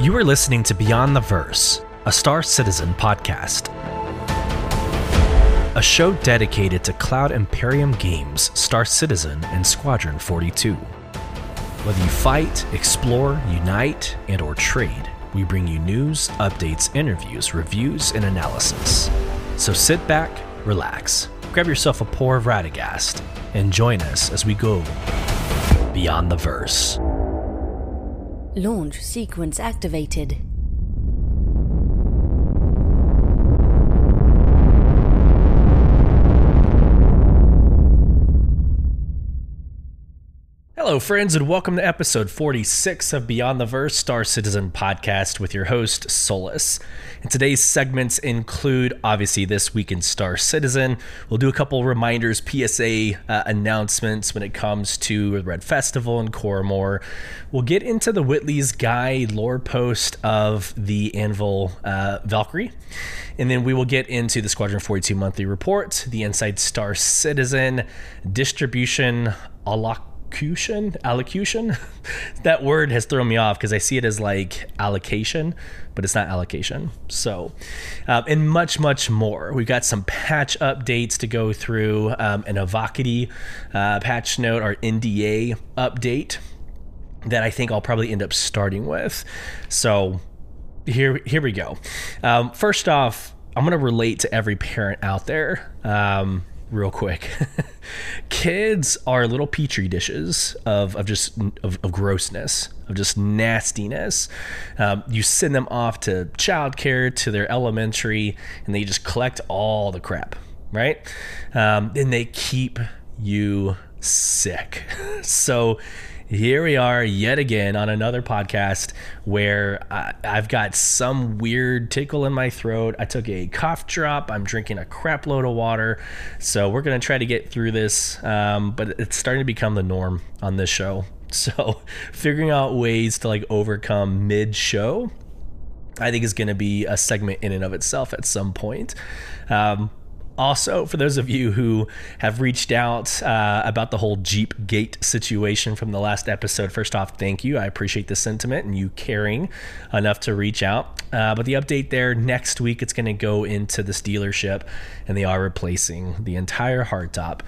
You are listening to Beyond the Verse, a Star Citizen podcast. A show dedicated to Cloud Imperium games, Star Citizen, and Squadron 42. Whether you fight, explore, unite, and or trade, we bring you news, updates, interviews, reviews, and analysis. So sit back, relax, grab yourself a pour of Radegast, and join us as we go beyond the verse. Launch sequence activated. Hello, friends, and welcome to episode 46 of Beyond the Verse Star Citizen podcast with your host, Solus. And today's segments include, obviously, this week in Star Citizen. We'll do a couple reminders, PSA uh, announcements when it comes to the Red Festival and Coramor. We'll get into the Whitley's Guide lore post of the Anvil uh, Valkyrie. And then we will get into the Squadron 42 monthly report, the Inside Star Citizen distribution alloc allocution allocution? That word has thrown me off because i see it as like allocation but it's not allocation. So um, and much much more. We've got some patch updates to go through um, an Evocati uh, patch note our nda update that i think i'll probably end up starting with. So here here we go. Um, first off i'm going to relate to every parent out there. Um, real quick. Kids are little petri dishes of, of just of, of grossness, of just nastiness. Um, you send them off to childcare, to their elementary, and they just collect all the crap, right? Um, and they keep you sick. so here we are yet again on another podcast where I, have got some weird tickle in my throat. I took a cough drop. I'm drinking a crap load of water. So we're going to try to get through this. Um, but it's starting to become the norm on this show. So figuring out ways to like overcome mid show. I think is going to be a segment in and of itself at some point. Um, also, for those of you who have reached out uh, about the whole Jeep Gate situation from the last episode, first off, thank you. I appreciate the sentiment and you caring enough to reach out. Uh, but the update there next week, it's going to go into this dealership and they are replacing the entire hardtop.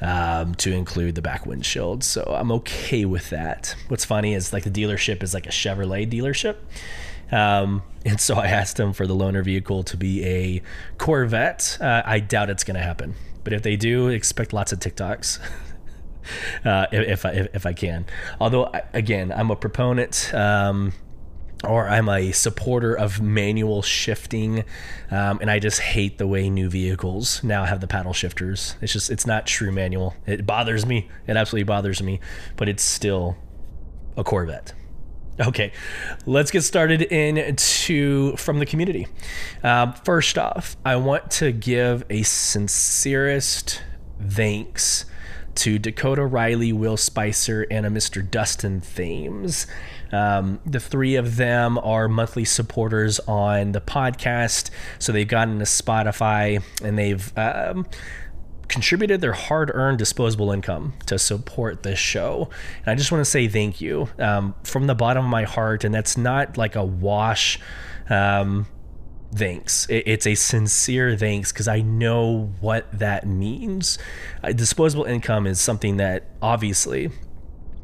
Um, to include the back windshield. So I'm okay with that. What's funny is like the dealership is like a Chevrolet dealership. Um, and so I asked them for the loaner vehicle to be a Corvette. Uh, I doubt it's going to happen, but if they do, expect lots of TikToks. uh, if, I if, if, I can, although again, I'm a proponent. Um, or I'm a supporter of manual shifting, um, and I just hate the way new vehicles now have the paddle shifters. It's just it's not true manual. It bothers me. It absolutely bothers me, but it's still a Corvette. Okay, let's get started into from the community. Uh, first off, I want to give a sincerest thanks to Dakota Riley, Will Spicer, and a Mr. Dustin Thames. Um, the three of them are monthly supporters on the podcast, so they've gotten to Spotify and they've. Um, contributed their hard earned disposable income to support this show. And I just want to say thank you um, from the bottom of my heart. And that's not like a wash. Um, thanks. it's a sincere thanks because I know what that means. Disposable income is something that obviously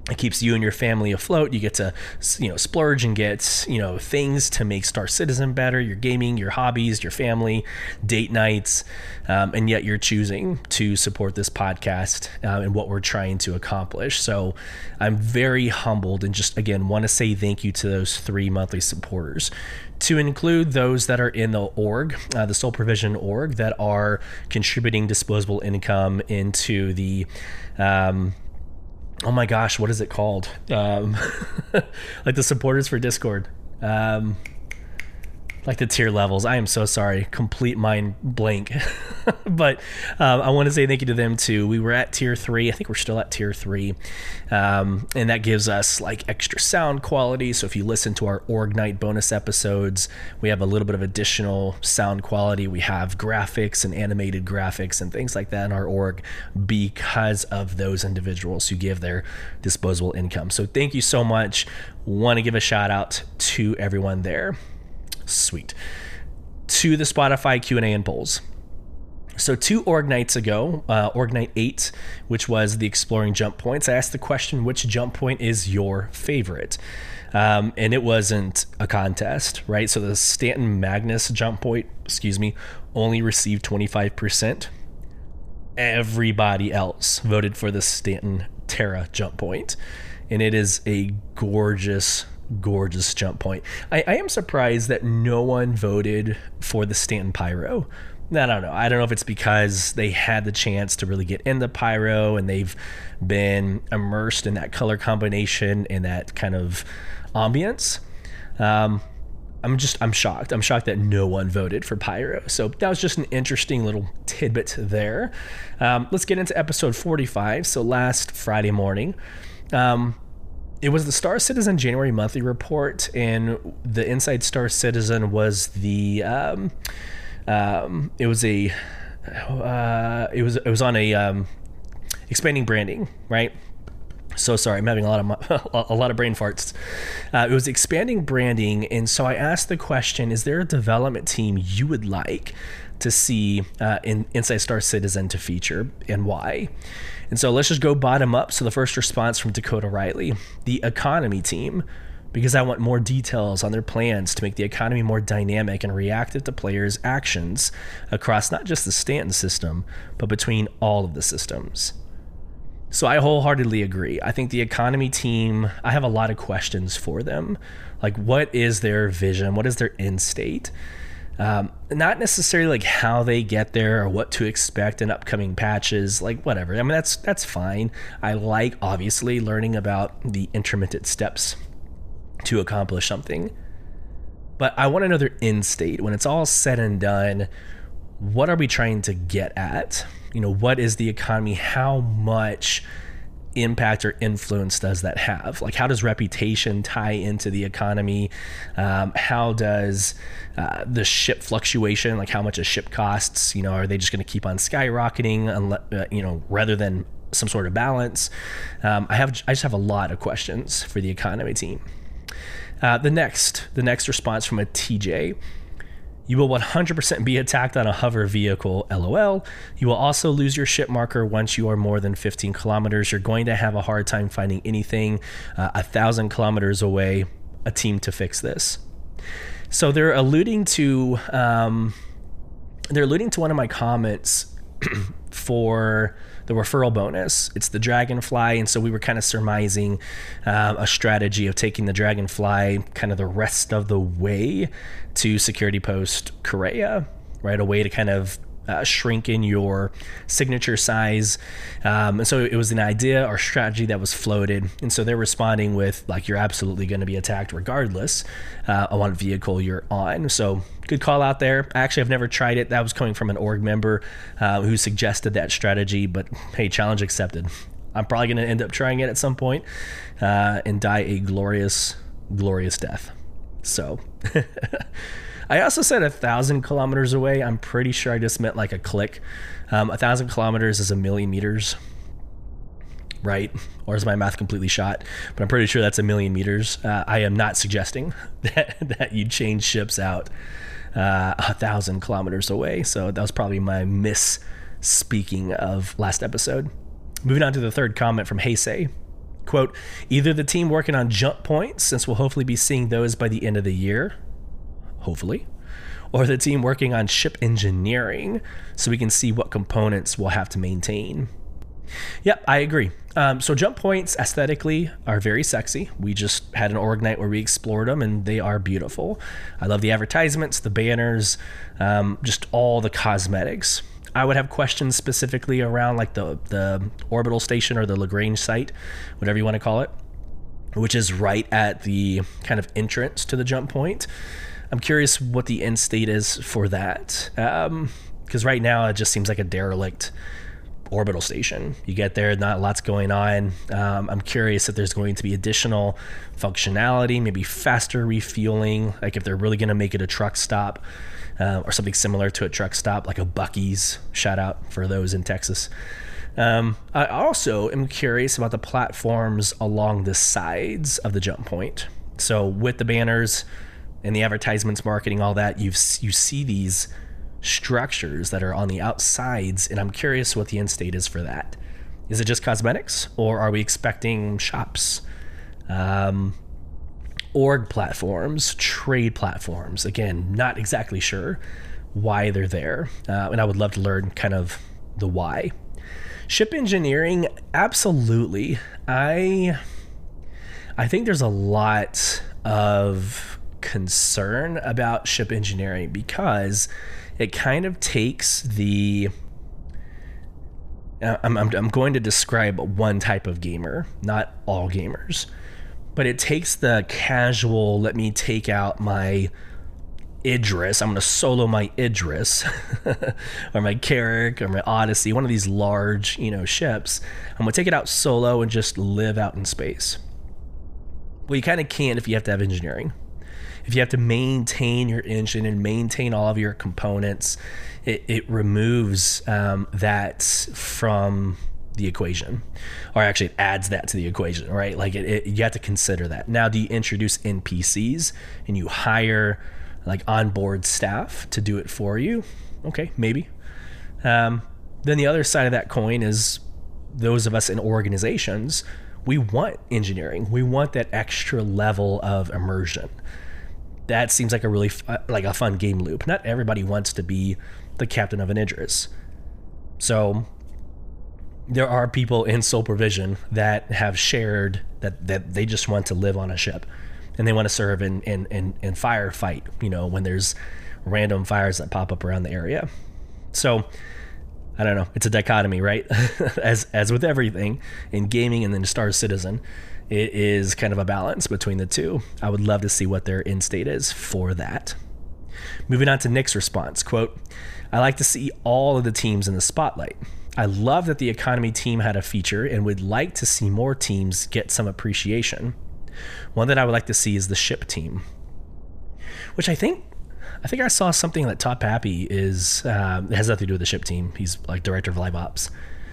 it keeps you and your family afloat. You get to, you know, splurge and get, you know, things to make Star Citizen better. Your gaming, your hobbies, your family, date nights, um, and yet you're choosing to support this podcast uh, and what we're trying to accomplish. So I'm very humbled and just again want to say thank you to those three monthly supporters. To include those that are in the org, uh, the Soul Provision org, that are contributing disposable income into the um, oh my gosh, what is it called? Um, like the supporters for Discord. Um, like the tier levels. I am so sorry, complete mind blank. but um, I want to say thank you to them too. We were at tier three. I think we're still at tier three, um, and that gives us like extra sound quality. So if you listen to our Org Night bonus episodes, we have a little bit of additional sound quality. We have graphics and animated graphics and things like that in our org because of those individuals who give their disposable income. So thank you so much. Want to give a shout out to everyone there. Sweet. To the Spotify Q&A and polls. So two org nights ago, uh, org night eight, which was the exploring jump points, I asked the question, which jump point is your favorite? Um, and it wasn't a contest, right? So the Stanton Magnus jump point, excuse me, only received 25%. Everybody else voted for the Stanton Terra jump point, and it is a gorgeous gorgeous jump point. I, I am surprised that no one voted for the Stanton Pyro. I don't know. I don't know if it's because they had the chance to really get into pyro and they've been immersed in that color combination and that kind of ambience. Um, I'm just I'm shocked. I'm shocked that no one voted for pyro. So that was just an interesting little tidbit there. Um, let's get into episode 45. So last Friday morning. Um, it was the Star Citizen January monthly report, and the Inside Star Citizen was the um, um, it was a uh, it was it was on a um, expanding branding, right? So sorry, I'm having a lot of a lot of brain farts. Uh, it was expanding branding, and so I asked the question: Is there a development team you would like to see uh, in Inside Star Citizen to feature, and why? And so let's just go bottom up. So the first response from Dakota Riley, the economy team, because I want more details on their plans to make the economy more dynamic and reactive to players' actions across not just the Stanton system, but between all of the systems. So I wholeheartedly agree. I think the economy team, I have a lot of questions for them. Like, what is their vision? What is their end state? Um, not necessarily like how they get there or what to expect in upcoming patches, like whatever. I mean, that's that's fine. I like obviously learning about the intermittent steps to accomplish something, but I want their end state when it's all said and done. What are we trying to get at? You know, what is the economy? How much? Impact or influence does that have? Like, how does reputation tie into the economy? Um, how does uh, the ship fluctuation, like how much a ship costs, you know, are they just going to keep on skyrocketing, unless, uh, you know, rather than some sort of balance? Um, I have, I just have a lot of questions for the economy team. Uh, the next, the next response from a TJ you will 100% be attacked on a hover vehicle, lol. You will also lose your ship marker once you are more than 15 kilometers. You're going to have a hard time finding anything uh, a thousand kilometers away, a team to fix this. So they're alluding to um, they're alluding to one of my comments for the referral bonus. It's the dragonfly, and so we were kind of surmising um, a strategy of taking the dragonfly kind of the rest of the way to security post Kareah, right? A way to kind of uh, shrink in your signature size. Um, and so it was an idea or strategy that was floated. And so they're responding with, like, you're absolutely going to be attacked regardless uh, on what vehicle you're on. So good call out there. Actually, I've never tried it. That was coming from an org member uh, who suggested that strategy, but hey, challenge accepted. I'm probably going to end up trying it at some point, uh, and die a glorious, glorious death. So. I also said a thousand kilometers away. I'm pretty sure I just meant like a click. Um, a thousand kilometers is a million meters, right? Or is my math completely shot? But I'm pretty sure that's a million meters. Uh, I am not suggesting that that you change ships out uh, a thousand kilometers away. So that was probably my miss speaking of last episode. Moving on to the third comment from Heisei. Quote, either the team working on jump points, since we'll hopefully be seeing those by the end of the year, hopefully, or the team working on ship engineering so we can see what components we'll have to maintain. Yep, I agree. Um, so jump points aesthetically are very sexy. We just had an org night where we explored them, and they are beautiful. I love the advertisements, the banners, um, just all the cosmetics. I would have questions specifically around like the the orbital station or the Lagrange site, whatever you want to call it, which is right at the kind of entrance to the jump point. I'm curious what the end state is for that. Because um, right now it just seems like a derelict orbital station. You get there, not lots going on. Um, I'm curious if there's going to be additional functionality, maybe faster refueling, like if they're really going to make it a truck stop uh, or something similar to a truck stop, like a Buc-ee's. Shout out for those in Texas. Um, I also am curious about the platforms along the sides of the jump point. So with the banners and the advertisements, marketing, all that, you you see these structures that are on the outsides, and I'm curious what the end state is for that. Is it just cosmetics, or are we expecting shops, um, org platforms, trade platforms? Again, not exactly sure why they're there, uh, and I would love to learn kind of the why. Ship engineering, absolutely. I I think there's a lot of concern about ship engineering because it kind of takes the uh, I'm, I'm, I'm going to describe one type of gamer, not all gamers, but it takes the casual, let me take out my Idris, I'm going to solo my Idris or my Carrack or my Odyssey, one of these large, you know, ships. I'm going to take it out solo and just live out in space. Well, you kind of can't if you have to have engineering if you have to maintain your engine and maintain all of your components, it, it removes um, that from the equation or actually it adds that to the equation right? Like it, it, you have to consider that. Now do you introduce npcs and you hire like onboard staff to do it for you? Okay maybe. Um, then the other side of that coin is those of us in organizations we want engineering we want that extra level of immersion that seems like a really f- uh, like a fun game loop. Not everybody wants to be the captain of an Idris. So there are people in Sole Provision that have shared that that they just want to live on a ship and they want to serve in in in, in firefight, you know, when there's random fires that pop up around the area. So I don't know. It's a dichotomy, right? as as with everything in gaming and then Star Citizen, it is kind of a balance between the two. I would love to see what their end state is for that. Moving on to Nick's response, quote, I like to see all of the teams in the spotlight. I love that the economy team had a feature and would like to see more teams get some appreciation. One that I would like to see is the ship team, which I think I think I saw something that Todd Papy is um, has nothing to do with the ship team. He's like director of live ops.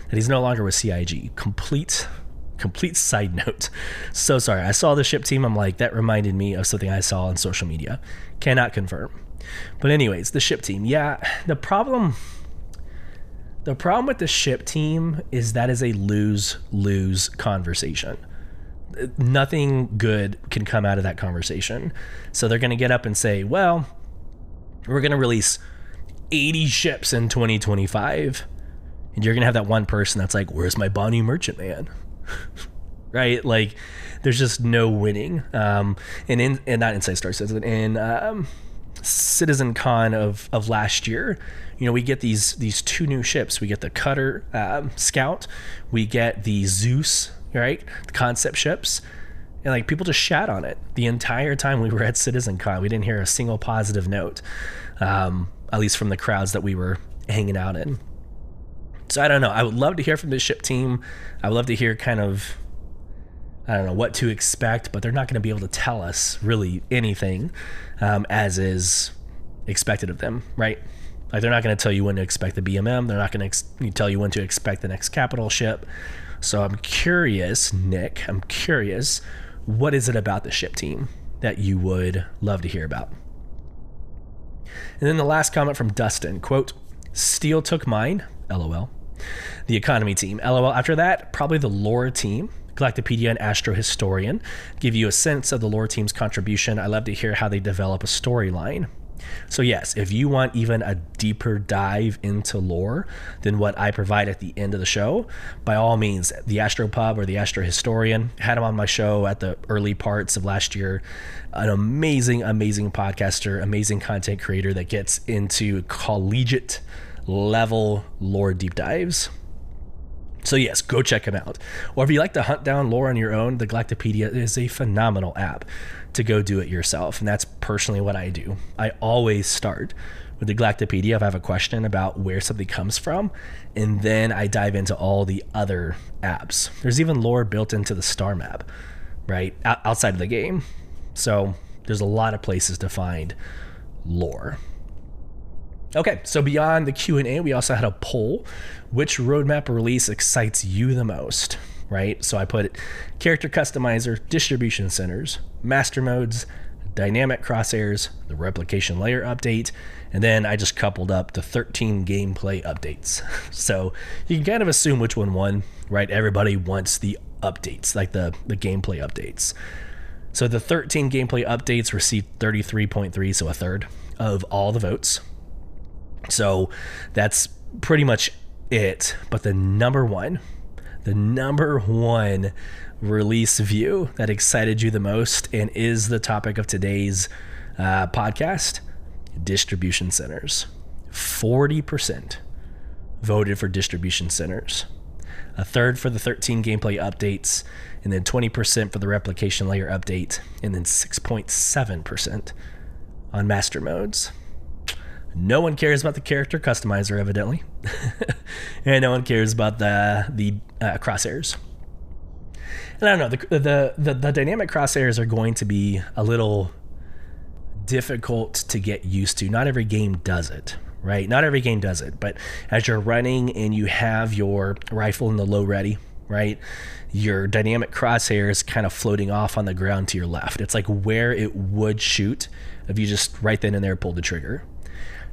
That he's no longer with CIG. Complete complete side note. So sorry. I saw the ship team. I'm like, that reminded me of something I saw on social media. Cannot confirm. But anyways, the ship team. Yeah, the problem the problem with the ship team is that is a lose-lose conversation. Nothing good can come out of that conversation. So they're going to get up and say, "Well, we're going to release 80 ships in 2025." And you're going to have that one person that's like, "Where's my Banu Merchantman?" right? Like, there's just no winning. Um, and in and not Inside Star Citizen in um, Citizen Con of of last year, you know, we get these these two new ships. We get the Cutter um, Scout, we get the Zeus, right? The concept ships. And like people just shat on it the entire time we were at Citizen Con. We didn't hear a single positive note, um, at least from the crowds that we were hanging out in. So I don't know. I would love to hear from the ship team. I would love to hear kind of I don't know what to expect, but they're not going to be able to tell us really anything um, as is expected of them, right? Like they're not going to tell you when to expect the BMM. They're not going to ex- tell you when to expect the next capital ship. So I'm curious, Nick. I'm curious. What is it about the ship team that you would love to hear about? And then the last comment from Dustin quote, Steel took mine, lol. The economy team. LOL. After that, probably the lore team. Galactapedia and Astro Historian give you a sense of the lore team's contribution. I love to hear how they develop a storyline. So, yes, if you want even a deeper dive into lore than what I provide at the end of the show, by all means, the Astro Pub or the Astro Historian had him on my show at the early parts of last year. An amazing, amazing podcaster, amazing content creator that gets into collegiate level lore deep dives. So yes, go check him out. Or if you like to hunt down lore on your own, the Galactapedia is a phenomenal app to go do it yourself. And that's personally what I do. I always start with the Galactapedia if I have a question about where something comes from, and then I dive into all the other apps. There's even lore built into the star map, right? outside of the game. So there's a lot of places to find lore. Okay, so beyond the Q&A, we also had a poll. Which roadmap release excites you the most? Right? So I put character customizer, distribution centers, master modes, dynamic crosshairs, the replication layer update, and then I just coupled up the 13 gameplay updates. So you can kind of assume which one won, right? Everybody wants the updates, like the, the gameplay updates. So the 13 gameplay updates received 33.3, so a third of all the votes. So that's pretty much it. But the number one, the number one release view that excited you the most and is the topic of today's uh, podcast distribution centers. 40% voted for distribution centers, a third for the 13 gameplay updates, and then 20% for the replication layer update, and then 6.7% on master modes. No one cares about the character customizer, evidently, and no one cares about the the uh, crosshairs. And I don't know the, the the the dynamic crosshairs are going to be a little difficult to get used to. Not every game does it, right? Not every game does it, but as you're running and you have your rifle in the low ready, right? Your dynamic crosshair is kind of floating off on the ground to your left. It's like where it would shoot if you just right then and there pulled the trigger,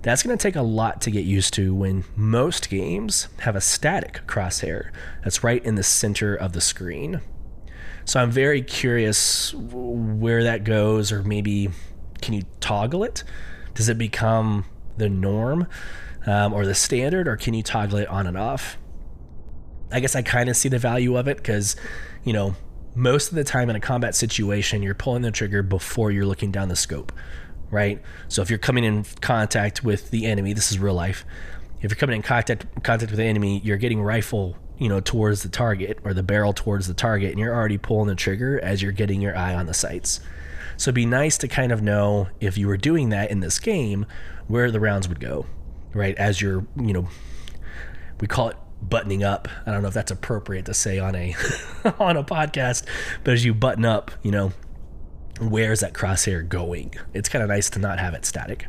that's going to take a lot to get used to when most games have a static crosshair that's right in the center of the screen. So I'm very curious where that goes, or maybe can you toggle it? Does it become the norm um, or the standard, or can you toggle it on and off? I guess I kind of see the value of it because, you know, most of the time in a combat situation, you're pulling the trigger before you're looking down the scope right? So if you're coming in contact with the enemy, this is real life. If you're coming in contact contact with the enemy, you're getting rifle, you know, towards the target or the barrel towards the target, and you're already pulling the trigger as you're getting your eye on the sights. So it'd be nice to kind of know if you were doing that in this game, where the rounds would go, right? As you're, you know, we call it buttoning up. I don't know if that's appropriate to say on a on a podcast, but as you button up, you know, where's that crosshair going? It's kind of nice to not have it static.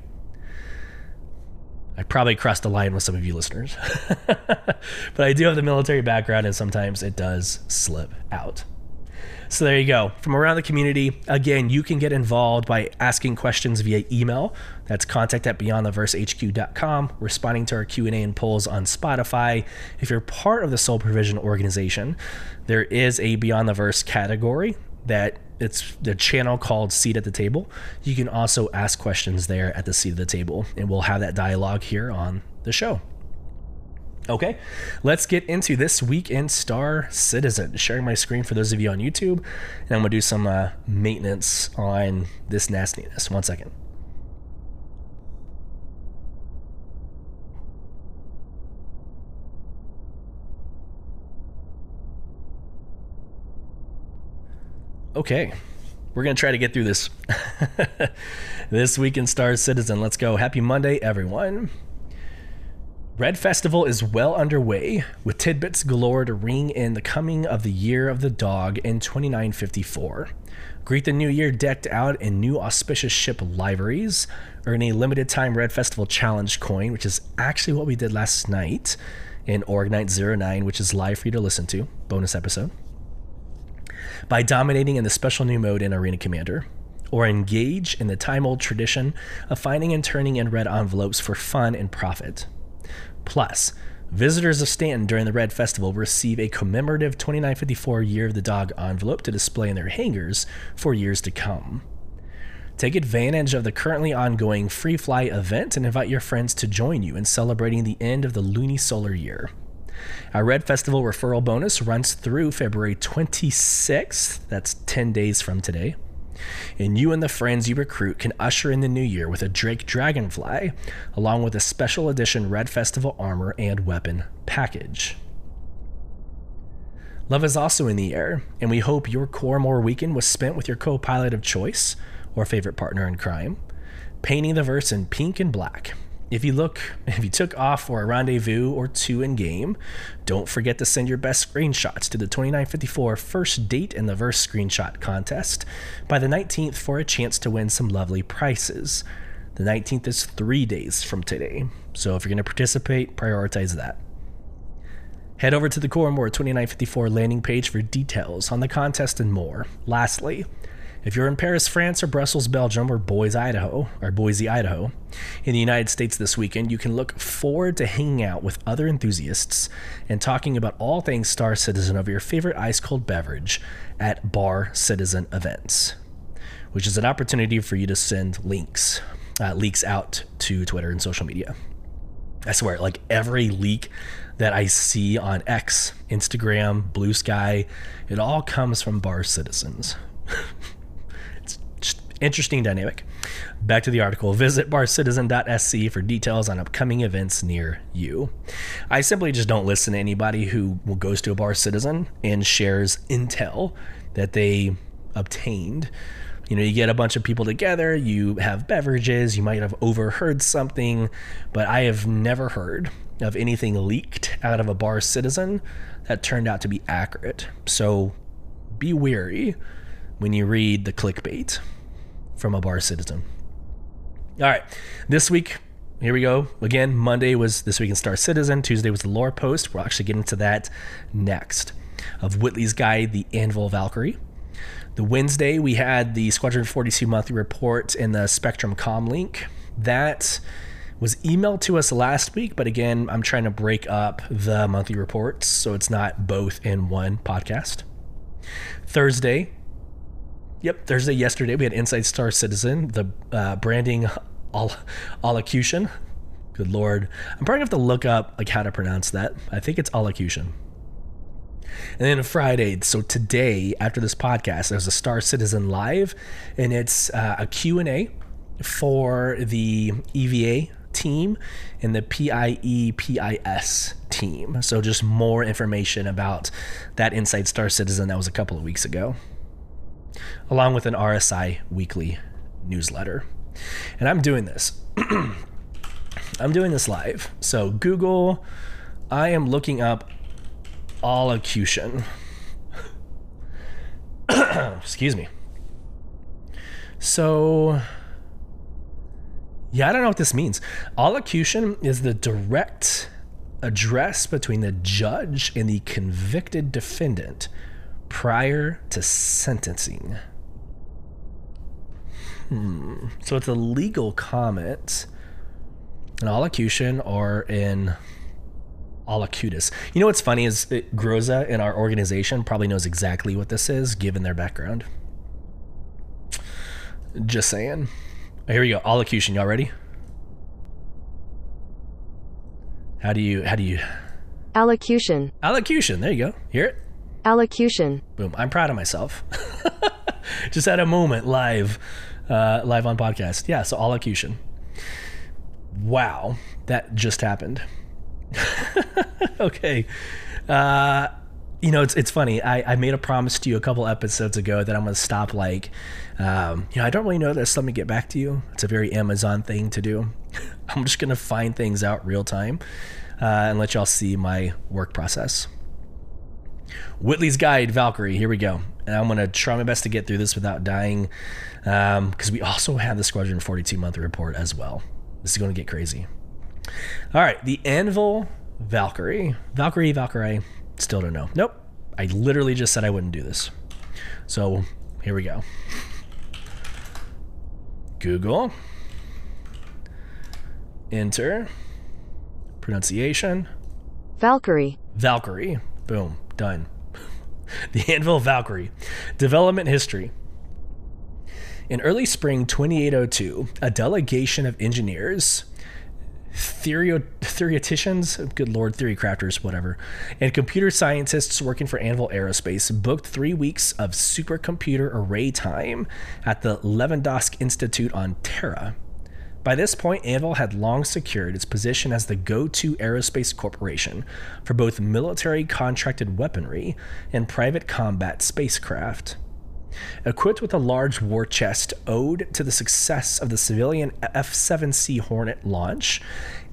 I probably crossed the line with some of you listeners, but I do have the military background, and sometimes it does slip out. So there you go. From around the community, again, you can get involved by asking questions via email. That's contact at beyondtheversehq.com, responding to our Q&A and polls on Spotify. If you're part of the Soul Provision organization, there is a Beyond the Verse category that it's the channel called Seat at the Table. You can also ask questions there at the seat of the table, and we'll have that dialogue here on the show. Okay, let's get into this week in Star Citizen. Sharing my screen for those of you on YouTube, and I'm gonna do some uh, maintenance on this nastiness. One second. Okay, we're going to try to get through this. this week in Star Citizen. Let's go. Happy Monday, everyone. Red Festival is well underway, with tidbits galore to ring in the coming of the Year of the Dog in 2954. Greet the new year decked out in new auspicious ship liveries. Earn a limited time Red Festival Challenge coin, which is actually what we did last night in Org Night 09, which is live for you to listen to. Bonus episode by dominating in the special new mode in Arena Commander, or engage in the time old tradition of finding and turning in red envelopes for fun and profit. Plus, visitors of Stanton during the Red Festival receive a commemorative 2954 Year of the Dog envelope to display in their hangars for years to come. Take advantage of the currently ongoing Free Fly event and invite your friends to join you in celebrating the end of the lunisolar year. Our Red Festival referral bonus runs through February 26th. That's 10 days from today. And you and the friends you recruit can usher in the new year with a Drake Dragonfly, along with a special edition Red Festival armor and weapon package. Love is also in the air, and we hope your Coramor weekend was spent with your co pilot of choice or favorite partner in crime, painting the verse in pink and black. If you look, if you took off for a rendezvous or two in game, don't forget to send your best screenshots to the 2954 first date in the verse screenshot contest by the 19th for a chance to win some lovely prizes. The 19th is three days from today, so if you're going to participate, prioritize that. Head over to the Coramor 2954 landing page for details on the contest and more. Lastly, if you're in Paris, France, or Brussels, Belgium, or Boise, Idaho, or Boise, Idaho, in the United States this weekend, you can look forward to hanging out with other enthusiasts and talking about all things Star Citizen over your favorite ice cold beverage at Bar Citizen events, which is an opportunity for you to send links, uh, leaks out to Twitter and social media. I swear, like every leak that I see on X, Instagram, Blue Sky, it all comes from bar citizens. Interesting dynamic. Back to the article. Visit barcitizen.sc for details on upcoming events near you. I simply just don't listen to anybody who goes to a bar citizen and shares intel that they obtained. You know, you get a bunch of people together, you have beverages, you might have overheard something, but I have never heard of anything leaked out of a bar citizen that turned out to be accurate. So be wary when you read the clickbait from a bar citizen. All right, this week, here we go. Again, Monday was This Week in Star Citizen, Tuesday was the lore post. We'll actually get into that next. Of Whitley's Guide, The Anvil Valkyrie. The Wednesday, we had the Squadron 42 monthly report in the Spectrum Com link. That was emailed to us last week, but again, I'm trying to break up the monthly reports so it's not both in one podcast. Thursday, Yep, Thursday yesterday we had Inside Star Citizen, the uh, branding all allocution. Good lord, I'm probably gonna have to look up like how to pronounce that. I think it's allocution. And then Friday, so today after this podcast, there's a Star Citizen live, and it's uh, a Q and A for the EVA team and the PIE team. So just more information about that Inside Star Citizen that was a couple of weeks ago along with an RSI weekly newsletter. And I'm doing this. I'm doing this live. So, Google, I am looking up allocution. Excuse me. So, yeah, I don't know what this means. Allocution is the direct address between the judge and the convicted defendant prior to sentencing. Hmm. So it's a legal comment, an allocution, or an allocutus. You know what's funny is it, Groza in our organization probably knows exactly what this is, given their background. Just saying. Here we go. Allocution. Y'all ready? How do you? How do you? Allocution. Allocution. There you go. Hear it. Allocution. Boom. I'm proud of myself. Just had a moment live uh, live on podcast. Yeah, so allocution. Wow, that just happened. okay. Uh, you know, it's it's funny. I, I made a promise to you a couple episodes ago that I'm going to stop like, um, you know, I don't really know this. Let me get back to you. It's a very Amazon thing to do. I'm just going to find things out real time uh, and let y'all see my work process. Whitley's Guide, Valkyrie. Here we go. And I'm going to try my best to get through this without dying because um, we also have the Squadron 42 month report as well. This is going to get crazy. All right, the Anvil Valkyrie. Valkyrie, Valkyrie. Still don't know. Nope. I literally just said I wouldn't do this. So here we go. Google. Enter. Pronunciation. Valkyrie. Valkyrie. Boom. Done. the Anvil Valkyrie. Development history. In early spring 2802, a delegation of engineers, theoreticians, good lord, theory crafters, whatever, and computer scientists working for Anvil Aerospace booked three weeks of supercomputer array time at the Levendowsk Institute on Terra. By this point, Anvil had long secured its position as the go to aerospace corporation for both military contracted weaponry and private combat spacecraft. Equipped with a large war chest owed to the success of the civilian F 7C Hornet launch,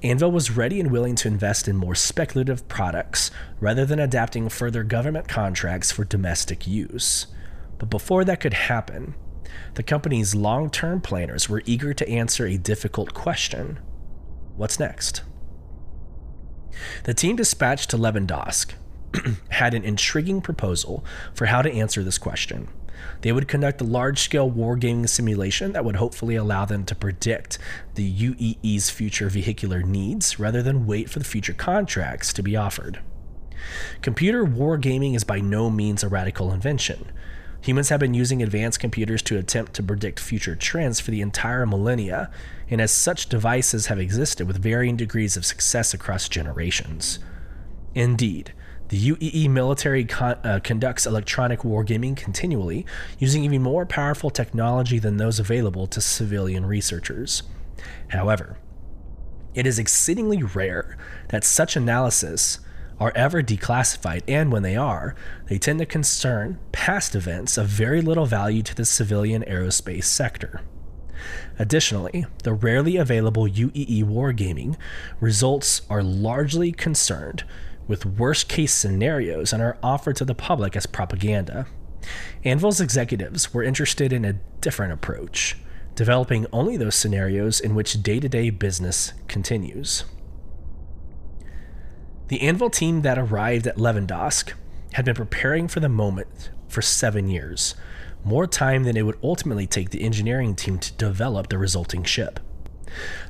Anvil was ready and willing to invest in more speculative products rather than adapting further government contracts for domestic use. But before that could happen, the company's long term planners were eager to answer a difficult question What's next? The team dispatched to Levendosk had an intriguing proposal for how to answer this question. They would conduct a large scale wargaming simulation that would hopefully allow them to predict the UEE's future vehicular needs rather than wait for the future contracts to be offered. Computer wargaming is by no means a radical invention. Humans have been using advanced computers to attempt to predict future trends for the entire millennia, and as such, devices have existed with varying degrees of success across generations. Indeed, the UEE military con- uh, conducts electronic wargaming continually, using even more powerful technology than those available to civilian researchers. However, it is exceedingly rare that such analysis are ever declassified, and when they are, they tend to concern past events of very little value to the civilian aerospace sector. Additionally, the rarely available UEE wargaming results are largely concerned with worst case scenarios and are offered to the public as propaganda. Anvil's executives were interested in a different approach, developing only those scenarios in which day to day business continues. The Anvil team that arrived at Levendosk had been preparing for the moment for seven years, more time than it would ultimately take the engineering team to develop the resulting ship.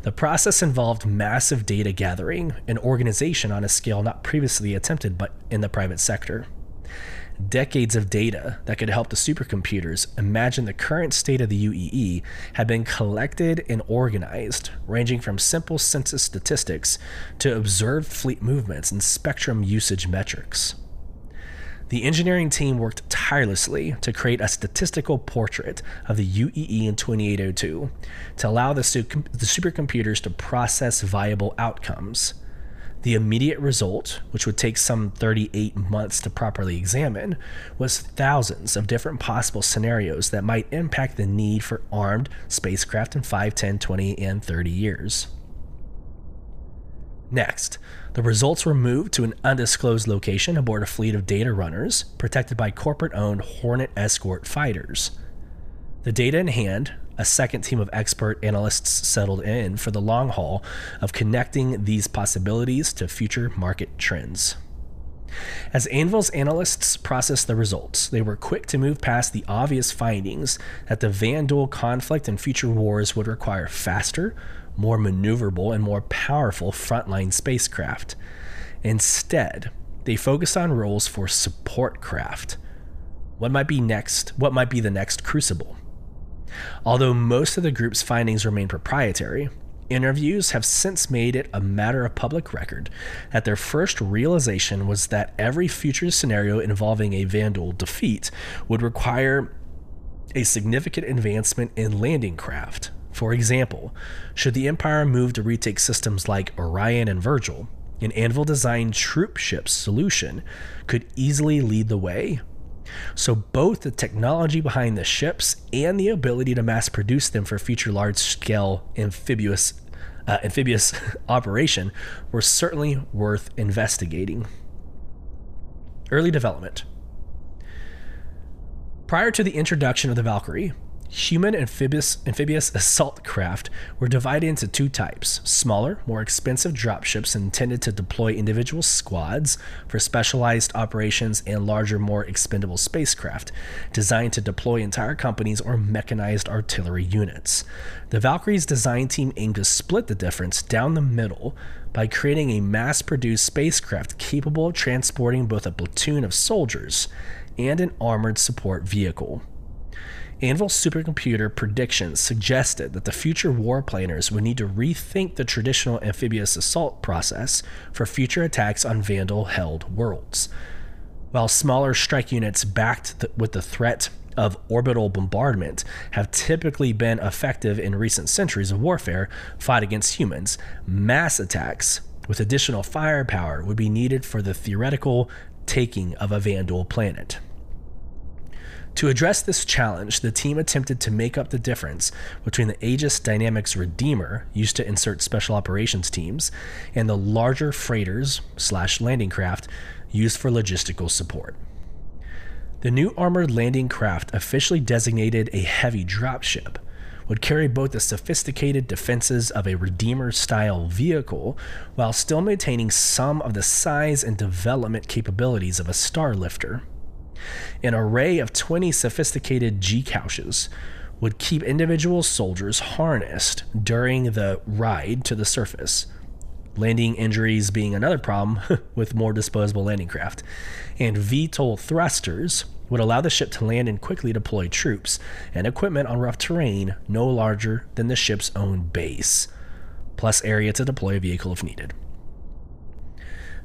The process involved massive data gathering and organization on a scale not previously attempted but in the private sector. Decades of data that could help the supercomputers imagine the current state of the UEE had been collected and organized, ranging from simple census statistics to observed fleet movements and spectrum usage metrics. The engineering team worked tirelessly to create a statistical portrait of the UEE in 2802 to allow the, su- the supercomputers to process viable outcomes. The immediate result, which would take some 38 months to properly examine, was thousands of different possible scenarios that might impact the need for armed spacecraft in 5, 10, 20, and 30 years. Next, the results were moved to an undisclosed location aboard a fleet of data runners protected by corporate owned Hornet escort fighters. The data in hand, a second team of expert analysts settled in for the long haul of connecting these possibilities to future market trends. As Anvil's analysts processed the results, they were quick to move past the obvious findings that the Vanduul conflict and future wars would require faster, more maneuverable, and more powerful frontline spacecraft. Instead, they focused on roles for support craft. What might be next? What might be the next Crucible? Although most of the group's findings remain proprietary, interviews have since made it a matter of public record that their first realization was that every future scenario involving a Vanduul defeat would require a significant advancement in landing craft, for example, should the Empire move to retake systems like Orion and Virgil, an Anvil designed troop ship solution could easily lead the way. So, both the technology behind the ships and the ability to mass produce them for future large scale amphibious, uh, amphibious operation were certainly worth investigating. Early development. Prior to the introduction of the Valkyrie, Human amphibious, amphibious assault craft were divided into two types smaller, more expensive dropships intended to deploy individual squads for specialized operations, and larger, more expendable spacecraft designed to deploy entire companies or mechanized artillery units. The Valkyrie's design team aimed to split the difference down the middle by creating a mass produced spacecraft capable of transporting both a platoon of soldiers and an armored support vehicle. Anvil supercomputer predictions suggested that the future war planners would need to rethink the traditional amphibious assault process for future attacks on Vanduul held worlds. While smaller strike units backed the, with the threat of orbital bombardment have typically been effective in recent centuries of warfare fought against humans, mass attacks with additional firepower would be needed for the theoretical taking of a Vanduul planet. To address this challenge, the team attempted to make up the difference between the Aegis Dynamics Redeemer, used to insert special operations teams, and the larger freighters slash landing craft used for logistical support. The new armored landing craft, officially designated a heavy dropship, would carry both the sophisticated defenses of a Redeemer style vehicle while still maintaining some of the size and development capabilities of a Starlifter. An array of 20 sophisticated G couches would keep individual soldiers harnessed during the ride to the surface. Landing injuries being another problem with more disposable landing craft. And VTOL thrusters would allow the ship to land and quickly deploy troops and equipment on rough terrain no larger than the ship's own base, plus area to deploy a vehicle if needed.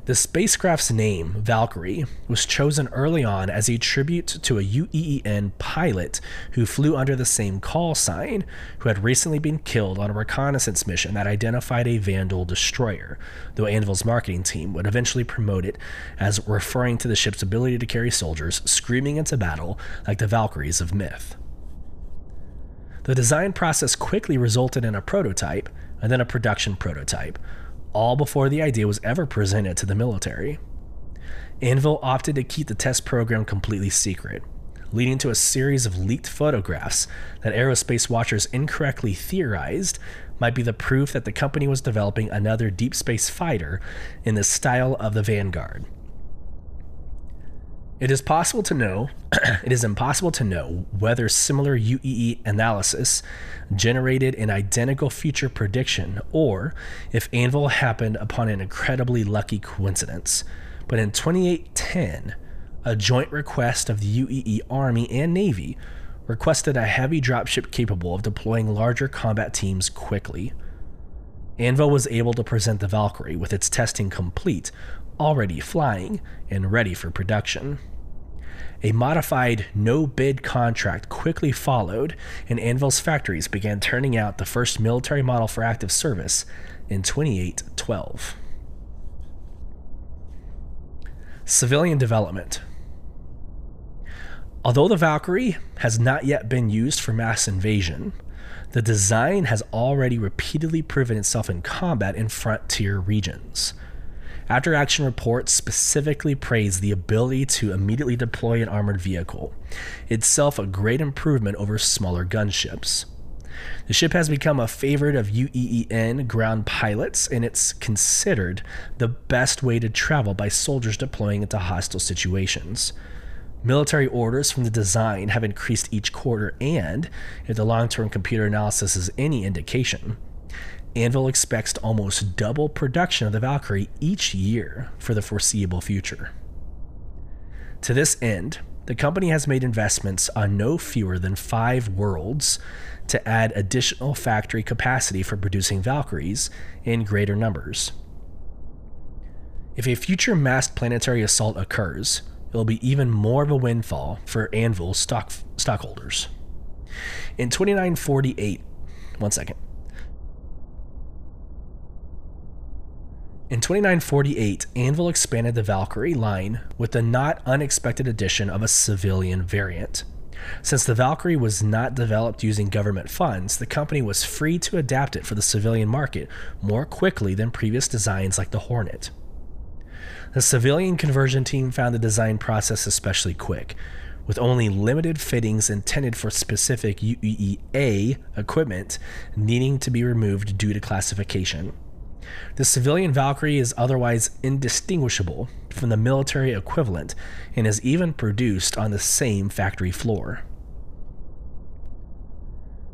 The spacecraft's name, Valkyrie, was chosen early on as a tribute to a UEEN pilot who flew under the same call sign, who had recently been killed on a reconnaissance mission that identified a Vanduul destroyer, though Anvil's marketing team would eventually promote it as referring to the ship's ability to carry soldiers screaming into battle like the Valkyries of myth. The design process quickly resulted in a prototype and then a production prototype all before the idea was ever presented to the military. Anvil opted to keep the test program completely secret, leading to a series of leaked photographs that aerospace watchers incorrectly theorized might be the proof that the company was developing another deep space fighter in the style of the Vanguard. It is possible to know, it is impossible to know whether similar UEE analysis generated an identical future prediction or if Anvil happened upon an incredibly lucky coincidence. But in 2810, a joint request of the UEE Army and Navy requested a heavy dropship capable of deploying larger combat teams quickly. Anvil was able to present the Valkyrie with its testing complete already flying and ready for production. A modified no bid contract quickly followed, and Anvil's factories began turning out the first military model for active service in 2812. Civilian development. Although the Valkyrie has not yet been used for mass invasion, the design has already repeatedly proven itself in combat in frontier regions. After Action reports specifically praised the ability to immediately deploy an armored vehicle, itself a great improvement over smaller gunships. The ship has become a favorite of UEEN ground pilots, and it's considered the best way to travel by soldiers deploying into hostile situations. Military orders from the design have increased each quarter, and if the long term computer analysis is any indication, Anvil expects to almost double production of the Valkyrie each year for the foreseeable future. To this end, the company has made investments on no fewer than five worlds to add additional factory capacity for producing Valkyries in greater numbers. If a future massed planetary assault occurs, it will be even more of a windfall for Anvil stock, stockholders. In 2948, one second. In 2948, Anvil expanded the Valkyrie line with the not unexpected addition of a civilian variant. Since the Valkyrie was not developed using government funds, the company was free to adapt it for the civilian market more quickly than previous designs like the Hornet. The civilian conversion team found the design process especially quick, with only limited fittings intended for specific UEEA equipment needing to be removed due to classification. The civilian Valkyrie is otherwise indistinguishable from the military equivalent and is even produced on the same factory floor.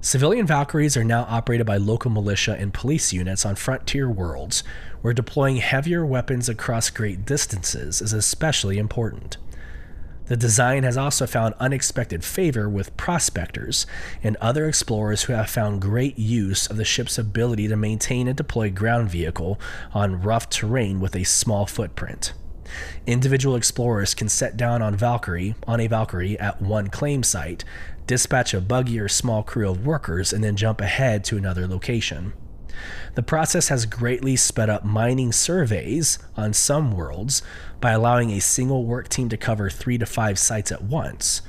Civilian Valkyries are now operated by local militia and police units on frontier worlds, where deploying heavier weapons across great distances is especially important. The design has also found unexpected favor with prospectors and other explorers who have found great use of the ship's ability to maintain and deploy ground vehicle on rough terrain with a small footprint. Individual explorers can set down on Valkyrie on a Valkyrie at one claim site, dispatch a buggy or small crew of workers, and then jump ahead to another location. The process has greatly sped up mining surveys on some worlds by allowing a single work team to cover three to five sites at once.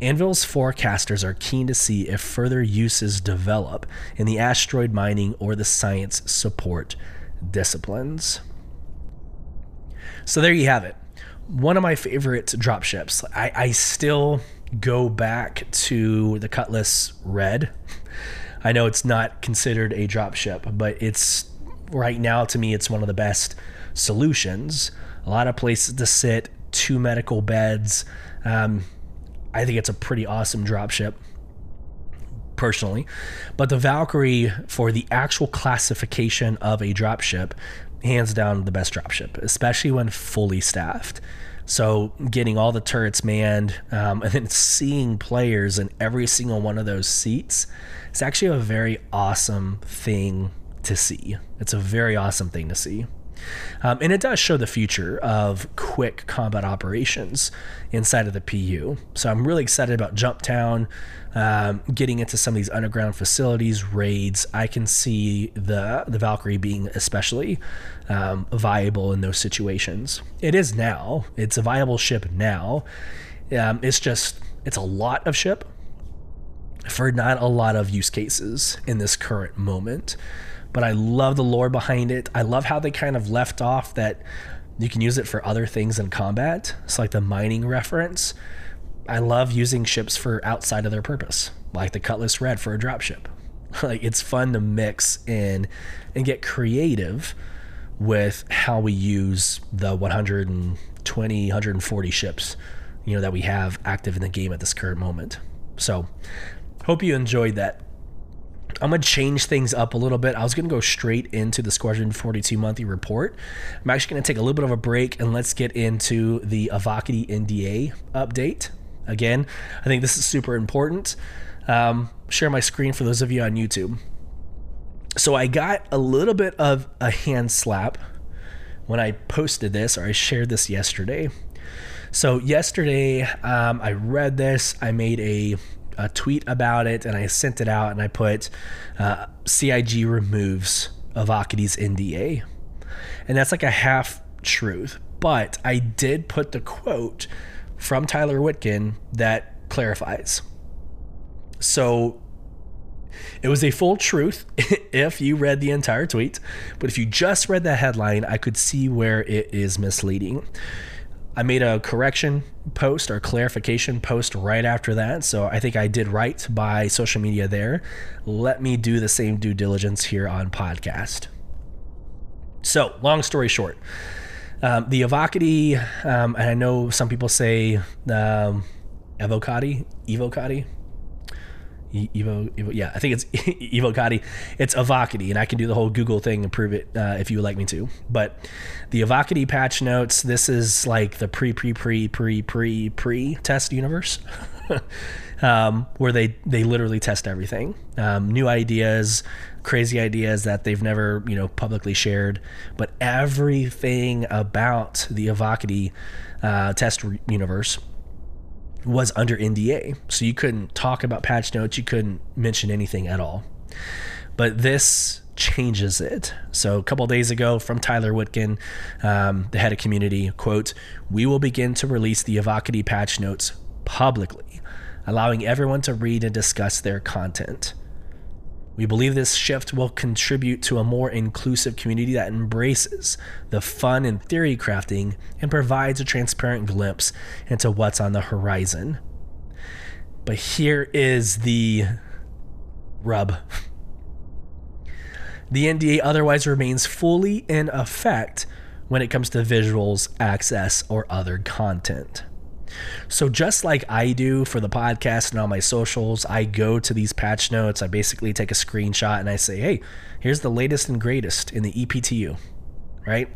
Anvil's forecasters are keen to see if further uses develop in the asteroid mining or the science support disciplines. So there you have it. One of my favorite dropships. I, I still go back to the Cutlass Red. I know it's not considered a dropship, but it's right now to me it's one of the best solutions. A lot of places to sit, two medical beds. Um, I think it's a pretty awesome dropship personally. But the Valkyrie, for the actual classification of a dropship, hands down the best dropship, especially when fully staffed. So getting all the turrets manned um, and then seeing players in every single one of those seats, it's actually a very awesome thing to see. It's a very awesome thing to see. Um, and it does show the future of quick combat operations inside of the PU. So I'm really excited about Jumptown, um, getting into some of these underground facilities, raids. I can see the the Valkyrie being especially um, viable in those situations. It is now. It's a viable ship now. Um, it's just it's a lot of ship for not a lot of use cases in this current moment but I love the lore behind it. I love how they kind of left off that you can use it for other things in combat. It's like the mining reference. I love using ships for outside of their purpose, like the Cutlass Red for a dropship. like it's fun to mix in and get creative with how we use the 120, 140 ships, you know, that we have active in the game at this current moment. So, hope you enjoyed that I'm to change things up a little bit. I was to go straight into the Squadron 42 monthly report. I'm actually to take a little bit of a break and let's get into the Avocity NDA update. Again, I think this is super important. Um, share my screen for those of you on YouTube. So I got a little bit of a hand slap when I posted this or I shared this yesterday. So yesterday, um, I read this. I made a a tweet about it and I sent it out and I put uh, CIG removes Avocaty's NDA. And that's like a half truth. But I did put the quote from Tyler Witkin that clarifies. So it was a full truth if you read the entire tweet, but if you just read the headline, I could see where it is misleading. I made a correction post or clarification post right after that. So I think I did right by social media there. Let me do the same due diligence here on podcast. So, long story short, um, the Avocity, um, and I know some people say um, Evocati, Evocati, Evo, Evo, yeah, I think it's Evocati. It's Avocity, and I can do the whole Google thing and prove it uh, if you would like me to. But the Avocity patch notes, this is like the pre, pre, pre, pre, pre, pre test universe, um, where they they literally test everything, um, new ideas, crazy ideas that they've never you know publicly shared, but everything about the Avocity uh, test universe was under NDA. So you couldn't talk about patch notes, you couldn't mention anything at all. But this changes it. So a couple days ago from Tyler Witkin, um, the head of community, quote, we will begin to release the Avocity patch notes publicly, allowing everyone to read and discuss their content. We believe this shift will contribute to a more inclusive community that embraces the fun and theory crafting and provides a transparent glimpse into what's on the horizon. But here is the rub. The NDA otherwise remains fully in effect when it comes to visuals, access, or other content. So, just like I do for the podcast and all my socials, I go to these patch notes. I basically take a screenshot and I say, hey, here's the latest and greatest in the EPTU, right?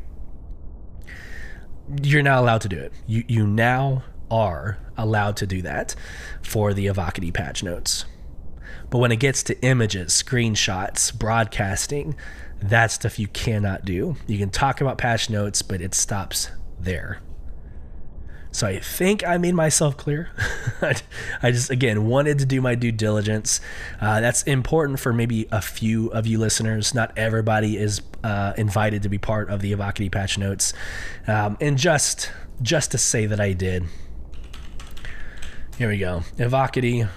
You're not allowed to do it. You, you now are allowed to do that for the Avocity patch notes. But when it gets to images, screenshots, broadcasting, that stuff you cannot do. You can talk about patch notes, but it stops there. So I think I made myself clear. I just, again, wanted to do my due diligence. Uh, that's important for maybe a few of you listeners. Not everybody is uh, invited to be part of the Evocity patch notes. Um, and just, just to say that I did. Here we go. Evocity.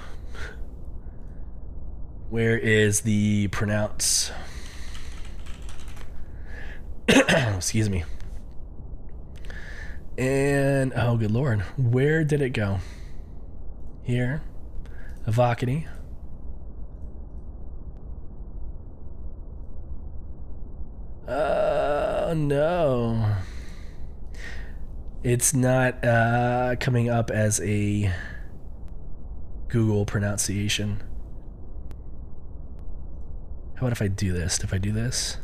Where is the pronounce? Excuse me. And oh, good lord, where did it go? Here, Evocity. Uh, no. It's not uh, coming up as a Google pronunciation. How about if I do this? If I do this?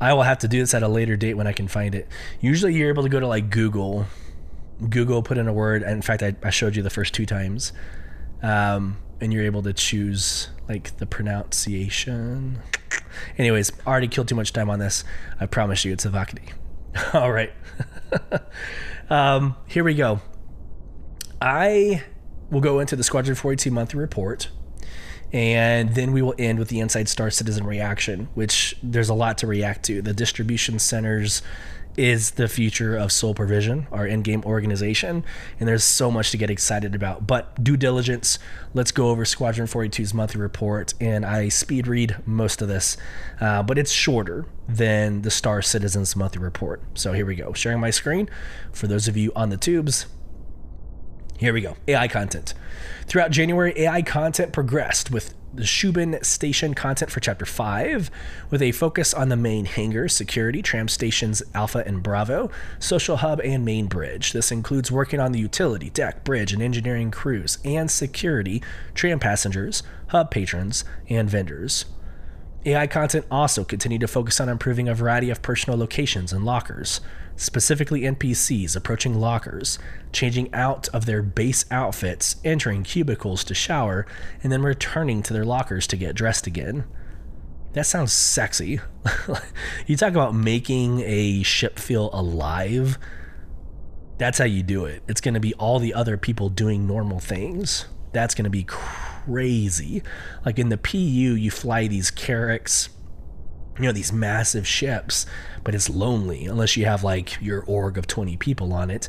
I will have to do this at a later date when I can find it. Usually you're able to go to like Google, Google, put in a word. In fact, I, I showed you the first two times. Um, and you're able to choose like the pronunciation. Anyways, already killed too much time on this. I promise you it's Evocity. All right. um, here we go. I will go into the Squadron 42 monthly report and then we will end with the Inside Star Citizen reaction, which there's a lot to react to. The distribution centers is the future of Soul Provision, our in-game organization, and there's so much to get excited about. But due diligence, let's go over Squadron 42's monthly report, and I speed read most of this, uh, but it's shorter than the Star Citizens monthly report. So here we go, sharing my screen for those of you on the tubes. Here we go. AI content. Throughout January, AI content progressed with the Shubin Station content for Chapter 5, with a focus on the main hangar, security, tram stations Alpha and Bravo, social hub, and main bridge. This includes working on the utility, deck, bridge, and engineering crews, and security, tram passengers, hub patrons, and vendors. AI content also continued to focus on improving a variety of personal locations and lockers, specifically NPCs approaching lockers, changing out of their base outfits, entering cubicles to shower, and then returning to their lockers to get dressed again. That sounds sexy. you talk about making a ship feel alive. That's how you do it. It's going to be all the other people doing normal things. That's going to be crazy. Like in the PU, you fly these Carracks you know these massive ships but it's lonely unless you have like your org of 20 people on it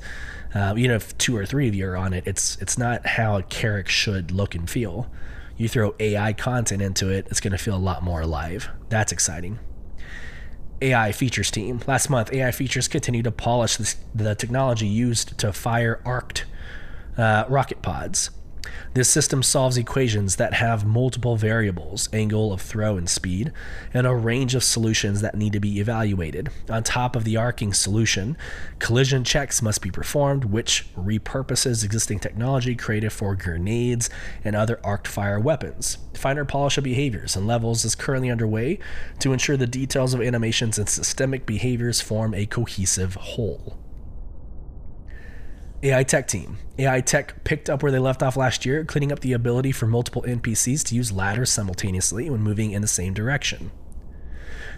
uh, you know if two or three of you are on it it's it's not how a Carrack should look and feel you throw ai content into it it's going to feel a lot more alive that's exciting AI features team. Last month, AI features continued to polish this, the technology used to fire arced uh, rocket pods. This system solves equations that have multiple variables, angle of throw and speed, and a range of solutions that need to be evaluated. On top of the arcing solution, collision checks must be performed, which repurposes existing technology created for grenades and other arced fire weapons. Finer polish of behaviors and levels is currently underway to ensure the details of animations and systemic behaviors form a cohesive whole. AI Tech team. AI Tech picked up where they left off last year, cleaning up the ability for multiple NPCs to use ladders simultaneously when moving in the same direction.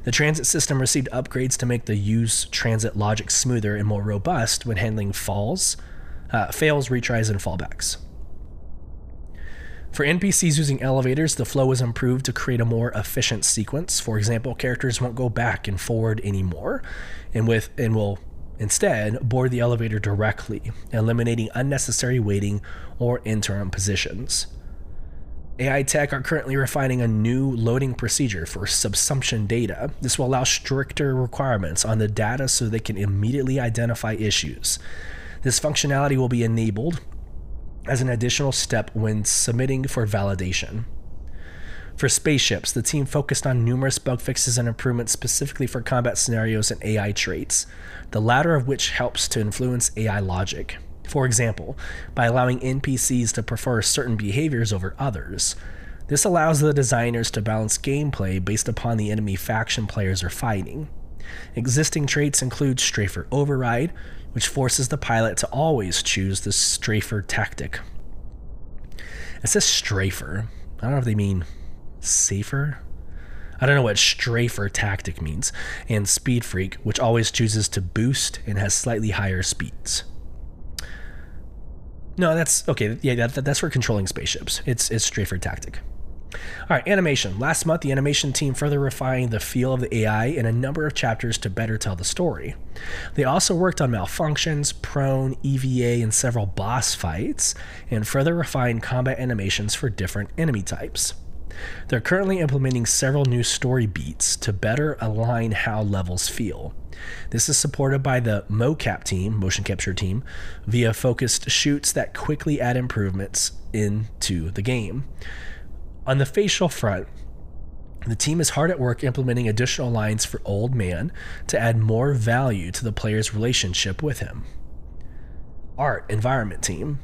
The transit system received upgrades to make the use transit logic smoother and more robust when handling falls, uh, fails, retries, and fallbacks. For NPCs using elevators, the flow was improved to create a more efficient sequence. For example, characters won't go back and forward anymore, and with and will Instead, board the elevator directly, eliminating unnecessary waiting or interim positions. AI Tech are currently refining a new loading procedure for subsumption data. This will allow stricter requirements on the data so they can immediately identify issues. This functionality will be enabled as an additional step when submitting for validation. For spaceships, the team focused on numerous bug fixes and improvements specifically for combat scenarios and AI traits, the latter of which helps to influence AI logic. For example, by allowing NPCs to prefer certain behaviors over others. This allows the designers to balance gameplay based upon the enemy faction players are fighting. Existing traits include Strafer Override, which forces the pilot to always choose the Strafer tactic. It says Strafer. I don't know if they mean safer. I don't know what strafer tactic means, and speed freak, which always chooses to boost and has slightly higher speeds. No, that's okay. Yeah, that, that's for controlling spaceships. It's it's strafer tactic. All right, animation. Last month, the animation team further refined the feel of the AI in a number of chapters to better tell the story. They also worked on malfunctions, prone, EVA, and several boss fights, and further refined combat animations for different enemy types. They're currently implementing several new story beats to better align how levels feel. This is supported by the mocap team, motion capture team, via focused shoots that quickly add improvements into the game. On the facial front, the team is hard at work implementing additional lines for Old Man to add more value to the player's relationship with him. Art Environment Team.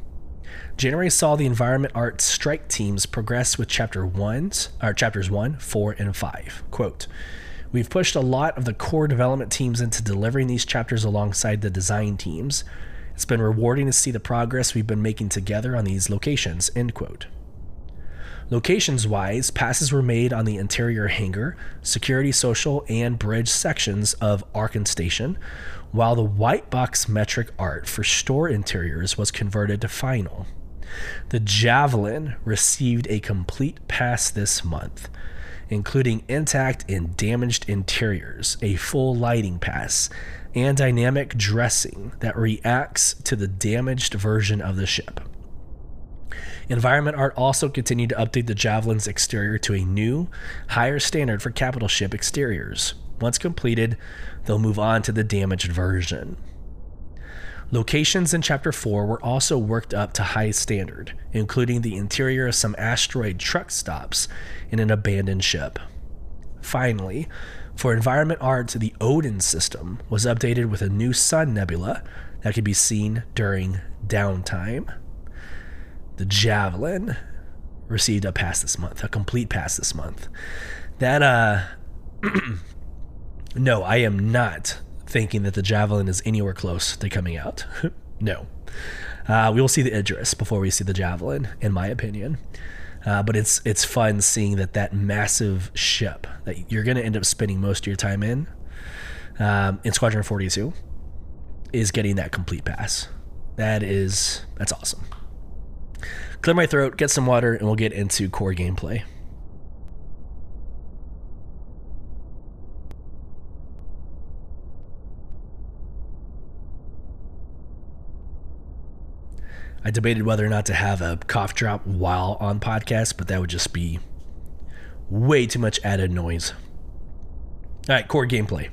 January saw the environment art strike teams progress with chapter 1 or chapters 1, 4 and 5. Quote, We've pushed a lot of the core development teams into delivering these chapters alongside the design teams. It's been rewarding to see the progress we've been making together on these locations. End quote. Locations wise, passes were made on the interior hangar, security social, and bridge sections of Archon Station, while the white box metric art for store interiors was converted to final. The Javelin received a complete pass this month, including intact and damaged interiors, a full lighting pass, and dynamic dressing that reacts to the damaged version of the ship. Environment Art also continued to update the Javelin's exterior to a new, higher standard for capital ship exteriors. Once completed, they'll move on to the damaged version. Locations in Chapter 4 were also worked up to high standard, including the interior of some asteroid truck stops in an abandoned ship. Finally, for environment art, the Odin system was updated with a new sun nebula that could be seen during downtime. The Javelin received a pass this month, a complete pass this month. That, uh, no, I am not thinking that the Javelin is anywhere close to coming out. no. Uh, we will see the Idris before we see the Javelin, in my opinion. Uh, but it's it's fun seeing that that massive ship that you're going to end up spending most of your time in, um, in Squadron 42, is getting that complete pass. That is that's awesome clear my throat, get some water, and we'll get into core gameplay. I debated whether or not to have a cough drop while on podcast, but that would just be way too much added noise. All right, core gameplay.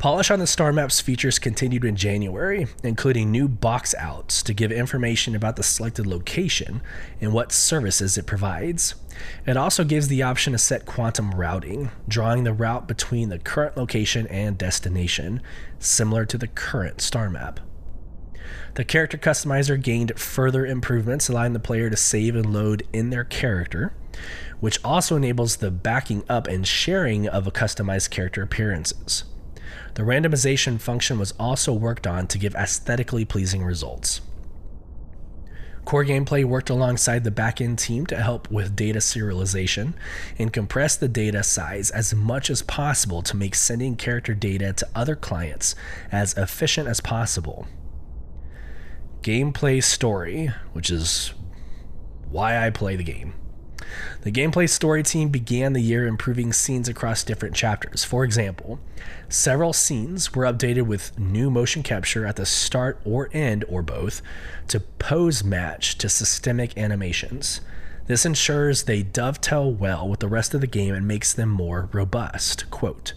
Polish on the star maps features continued in January, including new box outs to give information about the selected location and what services it provides. It also gives the option to set quantum routing, drawing the route between the current location and destination, similar to the current star map. The character customizer gained further improvements, allowing the player to save and load in their character, which also enables the backing up and sharing of a customized character appearances. The randomization function was also worked on to give aesthetically pleasing results. Core Gameplay worked alongside the backend team to help with data serialization and compress the data size as much as possible to make sending character data to other clients as efficient as possible. Gameplay Story, which is why I play the game, the gameplay story team began the year improving scenes across different chapters. For example, several scenes were updated with new motion capture at the start or end, or both, to pose match to systemic animations. This ensures they dovetail well with the rest of the game and makes them more robust. Quote,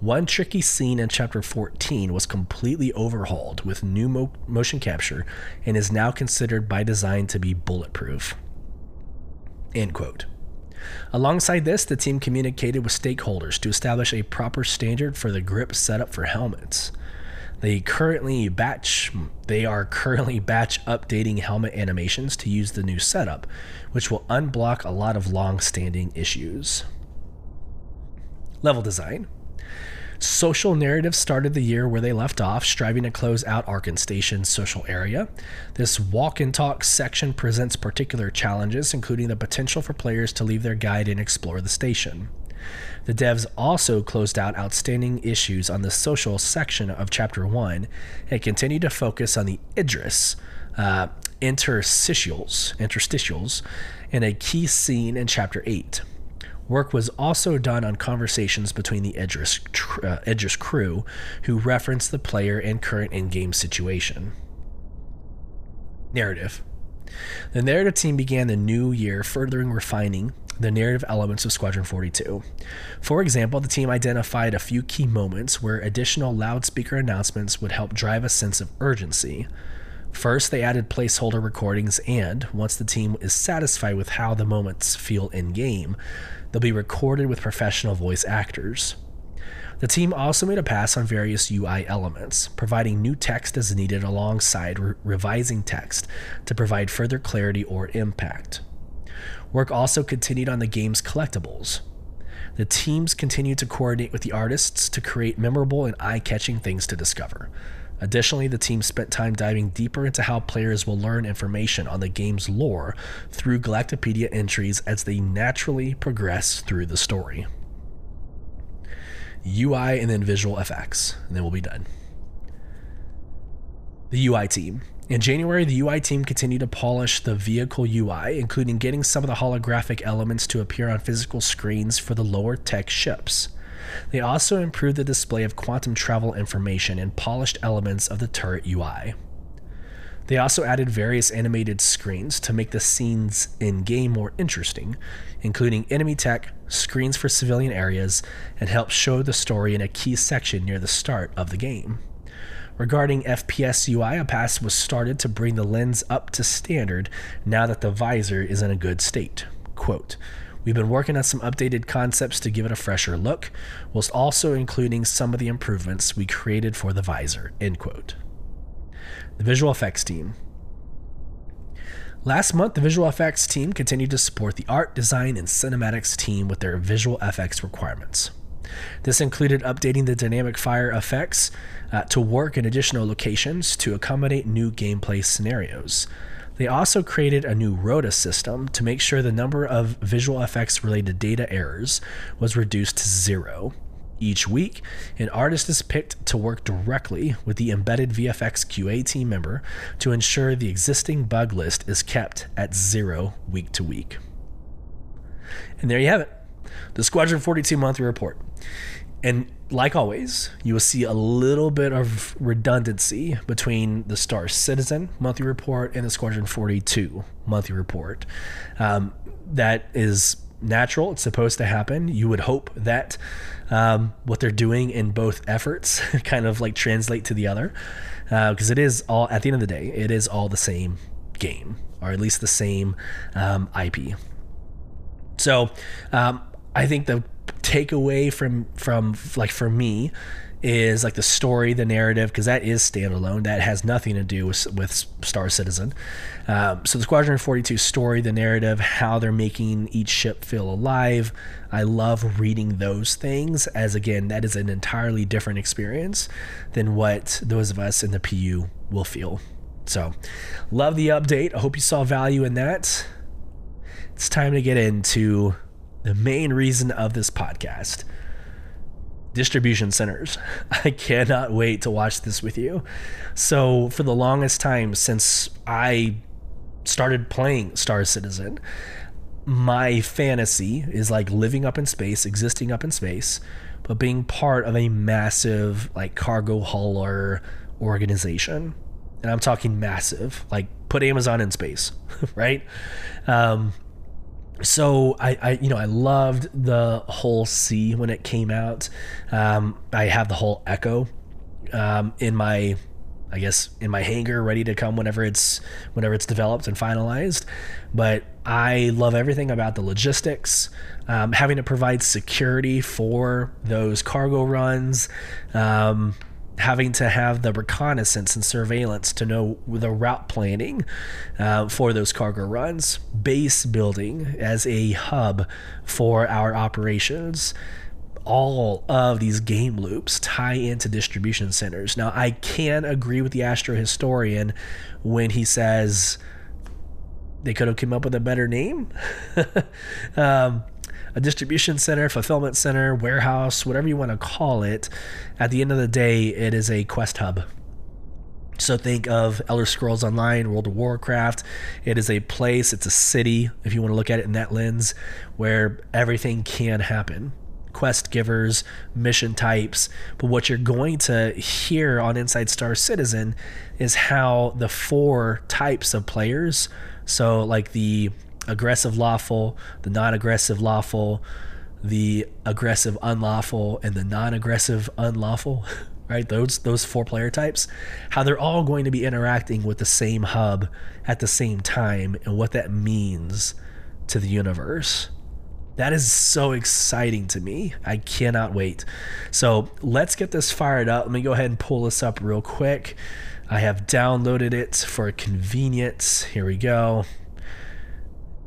one tricky scene in chapter 14 was completely overhauled with new mo- motion capture and is now considered by design to be bulletproof. End quote. Alongside this, the team communicated with stakeholders to establish a proper standard for the grip setup for helmets. They currently batch they are currently batch updating helmet animations to use the new setup, which will unblock a lot of long-standing issues. Level design. Social Narrative started the year where they left off, striving to close out Archon Station's social area. This walk and talk section presents particular challenges, including the potential for players to leave their guide and explore the station. The devs also closed out outstanding issues on the social section of Chapter 1 and continued to focus on the Idris uh, interstitials, interstitials in a key scene in Chapter 8. Work was also done on conversations between the Idris, uh, Idris crew, who referenced the player and current in game situation. Narrative The narrative team began the new year furthering refining the narrative elements of Squadron 42. For example, the team identified a few key moments where additional loudspeaker announcements would help drive a sense of urgency. First, they added placeholder recordings, and once the team is satisfied with how the moments feel in game, they'll be recorded with professional voice actors. The team also made a pass on various UI elements, providing new text as needed alongside re- revising text to provide further clarity or impact. Work also continued on the game's collectibles. The teams continued to coordinate with the artists to create memorable and eye catching things to discover. Additionally, the team spent time diving deeper into how players will learn information on the game's lore through Galactapedia entries as they naturally progress through the story. UI and then visual effects, and then we'll be done. The UI team. In January, the UI team continued to polish the vehicle UI, including getting some of the holographic elements to appear on physical screens for the lower tech ships. They also improved the display of quantum travel information and polished elements of the turret UI. They also added various animated screens to make the scenes in game more interesting, including enemy tech, screens for civilian areas, and help show the story in a key section near the start of the game. Regarding FPS UI, a pass was started to bring the lens up to standard now that the visor is in a good state. Quote, We've been working on some updated concepts to give it a fresher look, whilst also including some of the improvements we created for the visor. End quote. The visual effects team. Last month, the visual effects team continued to support the art, design, and cinematics team with their visual effects requirements. This included updating the dynamic fire effects uh, to work in additional locations to accommodate new gameplay scenarios. They also created a new ROTA system to make sure the number of visual effects related data errors was reduced to zero. Each week, an artist is picked to work directly with the embedded VFX QA team member to ensure the existing bug list is kept at zero week to week. And there you have it the Squadron 42 monthly report. And like always, you will see a little bit of redundancy between the Star Citizen monthly report and the Squadron 42 monthly report. Um, that is natural. It's supposed to happen. You would hope that um, what they're doing in both efforts kind of like translate to the other, because uh, it is all at the end of the day, it is all the same game, or at least the same um, IP. So um, I think the takeaway from from like for me is like the story, the narrative, because that is standalone. That has nothing to do with, with Star Citizen. Um, so the Squadron 42 story, the narrative, how they're making each ship feel alive. I love reading those things, as again, that is an entirely different experience than what those of us in the PU will feel. So, love the update. I hope you saw value in that. It's time to get into the main reason of this podcast distribution centers. I cannot wait to watch this with you. So, for the longest time since I started playing Star Citizen, my fantasy is like living up in space, existing up in space, but being part of a massive like cargo hauler organization. And I'm talking massive, like put Amazon in space, right? Um, so I, I, you know, I loved the Hull C when it came out. Um, I have the whole Echo um, in my, I guess, in my hangar, ready to come whenever it's whenever it's developed and finalized. But I love everything about the logistics, um, having to provide security for those cargo runs. Having to have the reconnaissance and surveillance to know the route planning uh, for those cargo runs, base building as a hub for our operations. All of these game loops tie into distribution centers. Now, I can agree with the Astro historian when he says they could have come up with a better name. um, a distribution center, fulfillment center, warehouse, whatever you want to call it. At the end of the day, it is a quest hub. So think of Elder Scrolls Online, World of Warcraft. It is a place, it's a city, if you want to look at it in that lens, where everything can happen. Quest givers, mission types. But what you're going to hear on Inside Star Citizen is how the four types of players, so like the aggressive lawful, the non aggressive lawful, the aggressive unlawful, and the non aggressive unlawful. right? Those those four player types how they're all going to be interacting with the same hub at the same time and what that means to the universe. That is so exciting to me. I cannot wait. So let's get this fired up. Let me go ahead and pull this up real quick. I have downloaded it for convenience. Here we go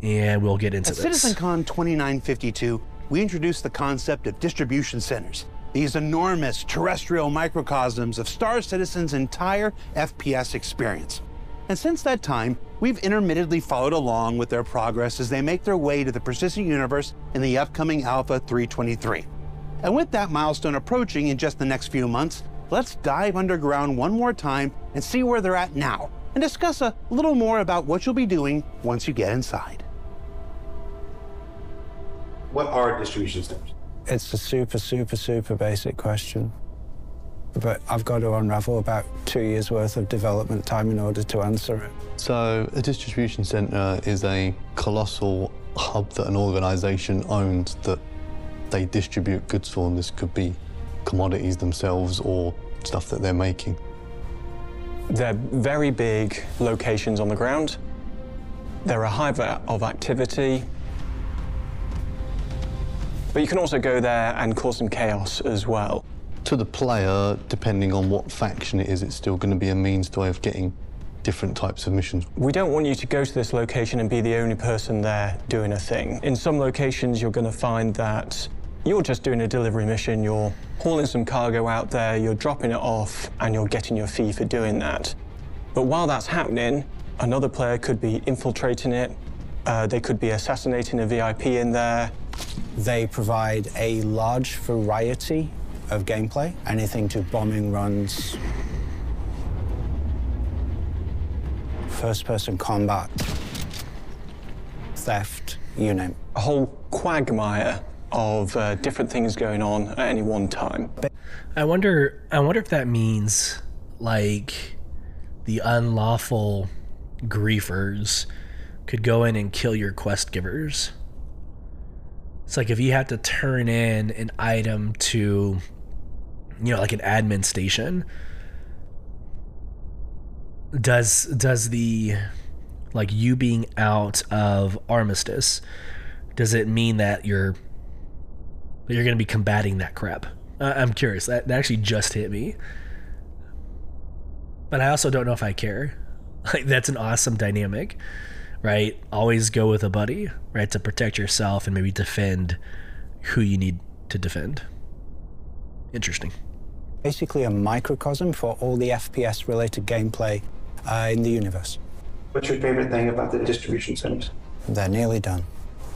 and we'll get into At this CitizenCon 2952, we introduced the concept of distribution centers. These enormous terrestrial microcosms of Star Citizen's entire FPS experience. And since that time, we've intermittently followed along with their progress as they make their way to the persistent universe in the upcoming Alpha 323. And with that milestone approaching in just the next few months, let's dive underground one more time and see where they're at now, and discuss a little more about what you'll be doing once you get inside. What are distribution centers? It's a super, super, super basic question. But I've got to unravel about two years worth of development time in order to answer it. So, a distribution centre is a colossal hub that an organisation owns that they distribute goods for, and this could be commodities themselves or stuff that they're making. They're very big locations on the ground. They're a hive of activity. But you can also go there and cause some chaos as well. To the player, depending on what faction it is, it's still going to be a means to way of getting different types of missions. We don't want you to go to this location and be the only person there doing a thing. In some locations, you're going to find that you're just doing a delivery mission, you're hauling some cargo out there, you're dropping it off, and you're getting your fee for doing that. But while that's happening, another player could be infiltrating it, uh, they could be assassinating a VIP in there. They provide a large variety of gameplay, anything to bombing runs, first person combat, theft, you name it. A whole quagmire of uh, different things going on at any one time. I wonder. I wonder if that means like the unlawful griefers could go in and kill your quest givers. It's like if you had to turn in an item to, you know, like an admin station. Does does the like you being out of armistice does it mean that you're you're going to be combating that crap? Uh, i'm curious. That, that actually just hit me. But i also don't know if i care. Like that's an awesome dynamic right always go with a buddy right to protect yourself and maybe defend who you need to defend interesting Basically, a microcosm for all the FPS related gameplay uh, in the universe. What's your favorite thing about the distribution centers? They're nearly done.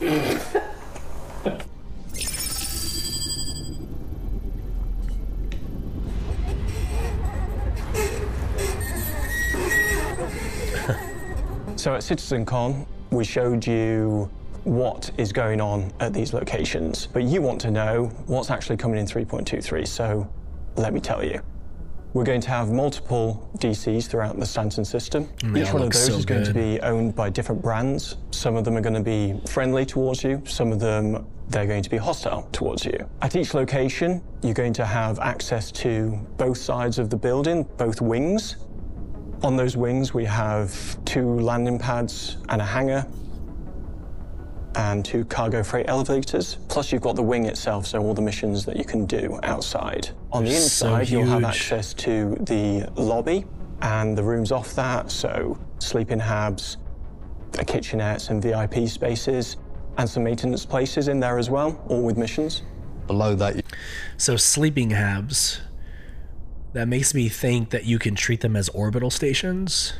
So at CitizenCon, we showed you what is going on at these locations, but you want to know what's actually coming in 3.23, so let me tell you. We're going to have multiple DCs throughout the Stanton system. Mm, they Each one of those so is going to be owned by different brands. Some of them are going to be friendly towards you, some of them they're going to be hostile towards you. At each location, you're going to have access to both sides of the building, both wings. On those wings, we have two landing pads and a hangar, and two cargo freight elevators. Plus, you've got the wing itself, so all the missions that you can do outside. On the So inside, you'll have access to the lobby and the rooms off that, so sleeping habs, a kitchenette, some VIP spaces, and some maintenance places in there as well, all with missions. Below that, So sleeping habs. That makes me think that you can treat them as orbital stations,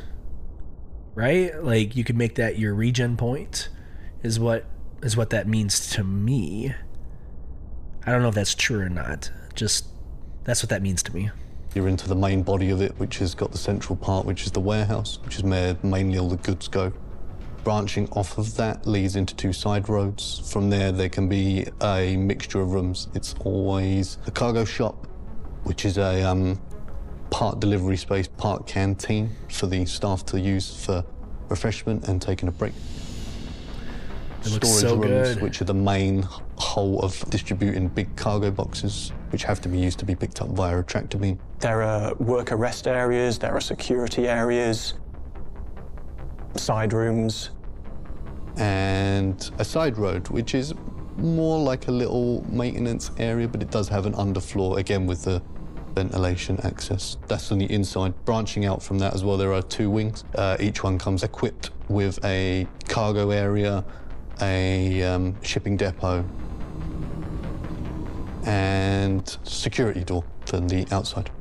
right? Like you could make that your regen point, is what is what that means to me. I don't know if that's true or not. Just that's what that means to me. You're into the main body of it, which has got the central part, which is the warehouse, which is where mainly all the goods go. Branching off of that leads into two side roads. From there, there can be a mixture of rooms. It's always the cargo shop, which is a um, part delivery space, part canteen for the staff to use for refreshment and taking a break. It looks Storage so rooms, good. which are the main hole of distributing big cargo boxes, which have to be used to be picked up via a tractor beam. There are worker rest areas, there are security areas, side rooms. and a side road, which is more like a little maintenance area, but it does have an underfloor, again with the ventilation access. That's on the inside. Branching out from that as well, there are two wings. Uh, each one comes equipped with a cargo area, a um, shipping depot, and security door for the outside.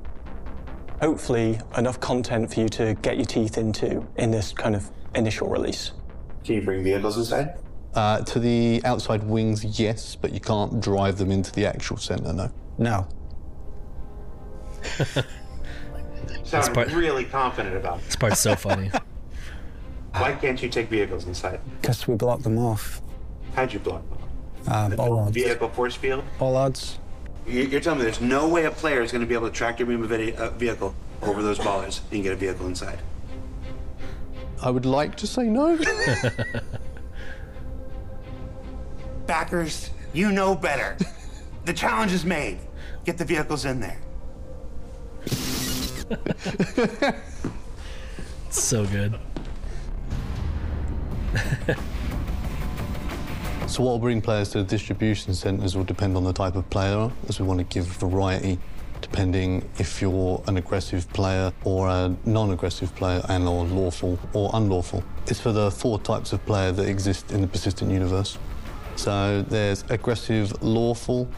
Hopefully, enough content for you to get your teeth into in this kind of initial release. Can you bring the vehicles inside? Uh, to the outside wings, yes, but you can't drive them into the actual centre, no. No. Sound part- really confident about it. This part's so funny. Why can't you take vehicles inside? Because we block them off. How'd you block them? Uh, bollards. Vehicle force field? Bollards. You- You're telling me there's no way a player is going to be able to tractor beam a vid- a vehicle over those bollards and get a vehicle inside? I would like to say no. Backers, you know better. the challenge is made. Get the vehicles in there. So good. So what will bring players to the distribution centres will depend on the type of player, as we want to give variety depending if you're an aggressive player or a non-aggressive player and or lawful or unlawful. It's for the four types of player that exist in the persistent universe. So there's aggressive lawful,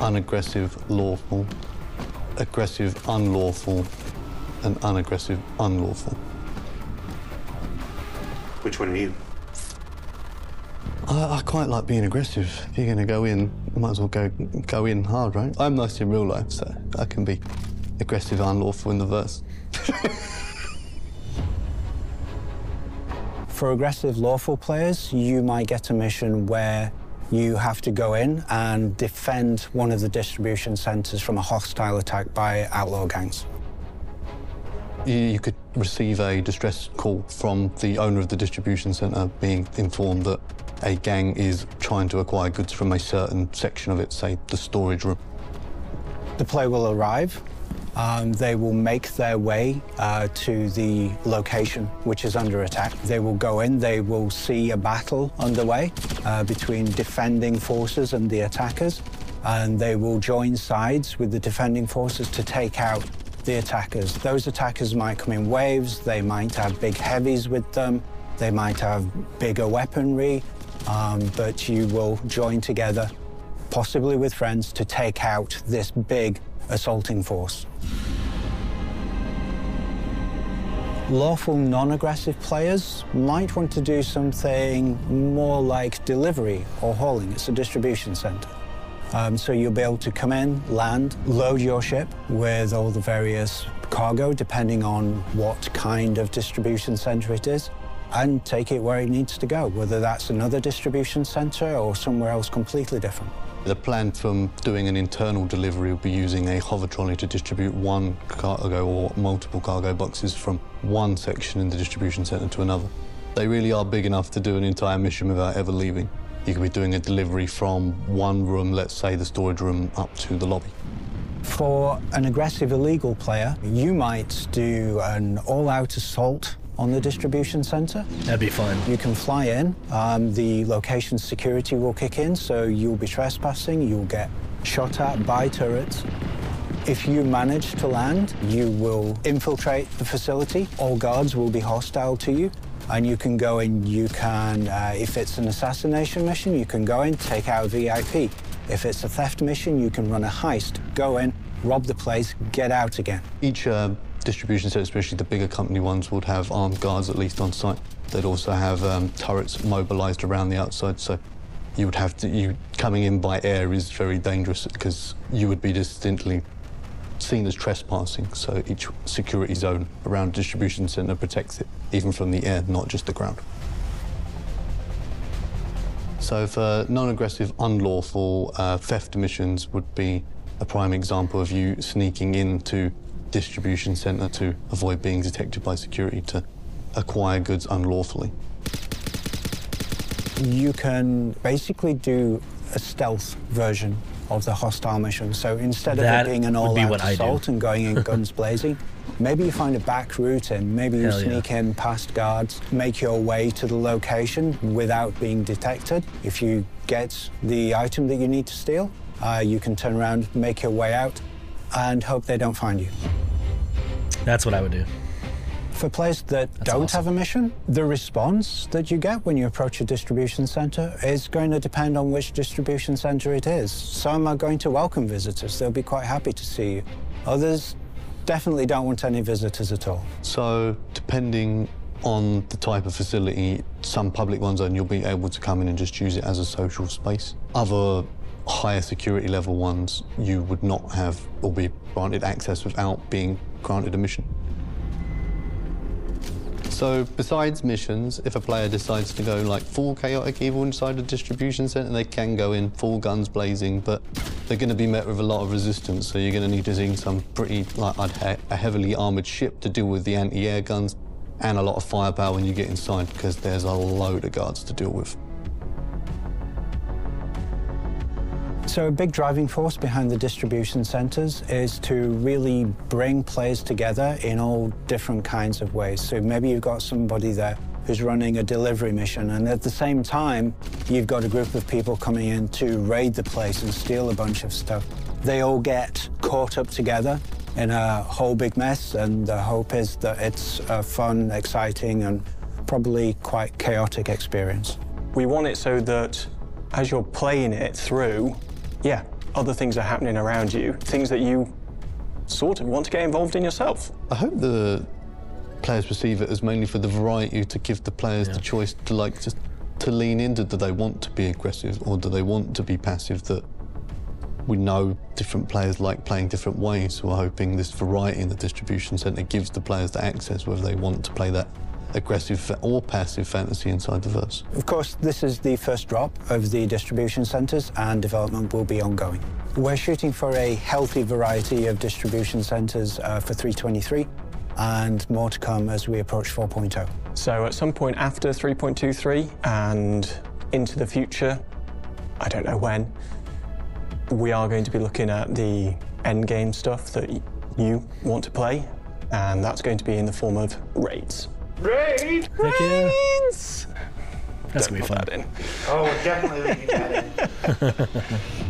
unaggressive lawful, aggressive unlawful, and unaggressive unlawful. Which one are you? I, I quite like being aggressive. If you're going to go in, you might as well go go in hard, right? I'm nice in real life, so I can be aggressive and unlawful in the verse. For aggressive lawful players, you might get a mission where you have to go in and defend one of the distribution centers from a hostile attack by outlaw gangs. You, you could receive a distress call from the owner of the distribution centre being informed that a gang is trying to acquire goods from a certain section of it, say the storage room. The player will arrive. Um, they will make their way uh, to the location which is under attack. They will go in, they will see a battle underway uh, between defending forces and the attackers, and they will join sides with the defending forces to take out the attackers. Those attackers might come in waves, they might have big heavies with them, they might have bigger weaponry, um, but you will join together possibly with friends, to take out this big assaulting force. Lawful non-aggressive players might want to do something more like delivery or hauling. It's a distribution center. Um, so you'll be able to come in, land, load your ship with all the various cargo, depending on what kind of distribution center it is, and take it where it needs to go, whether that's another distribution center or somewhere else completely different. The plan from doing an internal delivery would be using a hover trolley to distribute one cargo or multiple cargo boxes from one section in the distribution centre to another. They really are big enough to do an entire mission without ever leaving. You could be doing a delivery from one room, let's say the storage room, up to the lobby. For an aggressive illegal player, you might do an all-out assault on the distribution center. That'd be fine. You can fly in, um, the location security will kick in, so you'll be trespassing, you'll get shot at by turrets. If you manage to land, you will infiltrate the facility. All guards will be hostile to you, and you can go in, you can, uh, if it's an assassination mission, you can go in, take out a VIP. If it's a theft mission, you can run a heist, go in, rob the place, get out again. Each uh, distribution centres, especially the bigger company ones, would have armed guards at least on site. They'd also have um, turrets mobilized around the outside, so you would have to, you coming in by air is very dangerous because you would be distinctly seen as trespassing. So each security zone around distribution center protects it, even from the air, not just the ground. So for non-aggressive, unlawful uh, theft missions would be a prime example of you sneaking into distribution center to avoid being detected by security to acquire goods unlawfully. You can basically do a stealth version of the hostile mission. So instead of That it being an all-out what assault and going in guns blazing, maybe you find a back route and maybe you Hell yeah. sneak in past guards, make your way to the location without being detected. If you get the item that you need to steal, uh, you can turn around, make your way out, and hope they don't find you. That's what I would do. For players that don't awesome. have a mission, the response that you get when you approach a distribution center is going to depend on which distribution center it is. Some are going to welcome visitors, they'll be quite happy to see you. Others definitely don't want any visitors at all. So depending on the type of facility, some public ones, and you'll be able to come in and just use it as a social space. Other higher security level ones, you would not have or be granted access without being granted a mission. So besides missions, if a player decides to go like full chaotic evil inside a distribution center, they can go in full guns blazing, but they're going to be met with a lot of resistance. So you're going to need to see some pretty like a heavily armored ship to deal with the anti-air guns, and a lot of firepower when you get inside because there's a load of guards to deal with. So, a big driving force behind the distribution centers is to really bring players together in all different kinds of ways. So, maybe you've got somebody there who's running a delivery mission, and at the same time, you've got a group of people coming in to raid the place and steal a bunch of stuff. They all get caught up together in a whole big mess, and the hope is that it's a fun, exciting, and probably quite chaotic experience. We want it so that as you're playing it through, yeah, other things are happening around you, things that you sort of want to get involved in yourself. I hope the players perceive it as mainly for the variety to give the players the choice to like just to lean into do they want to be aggressive or do they want to be passive that we know different players like playing different ways so we're hoping this variety in the distribution centre gives the players the access whether they want to play that aggressive or passive fantasy inside the verse. Of course, this is the first drop of the distribution centres and development will be ongoing. We're shooting for a healthy variety of distribution centres uh, for 323 and more to come as we approach 4.0. So at some point after 3.23 and into the future, I don't know when, we are going to be looking at the end game stuff that you want to play, and that's going to be in the form of raids. Heck yeah. That's gonna be Put fun. that in. Oh, we're definitely leaving that in.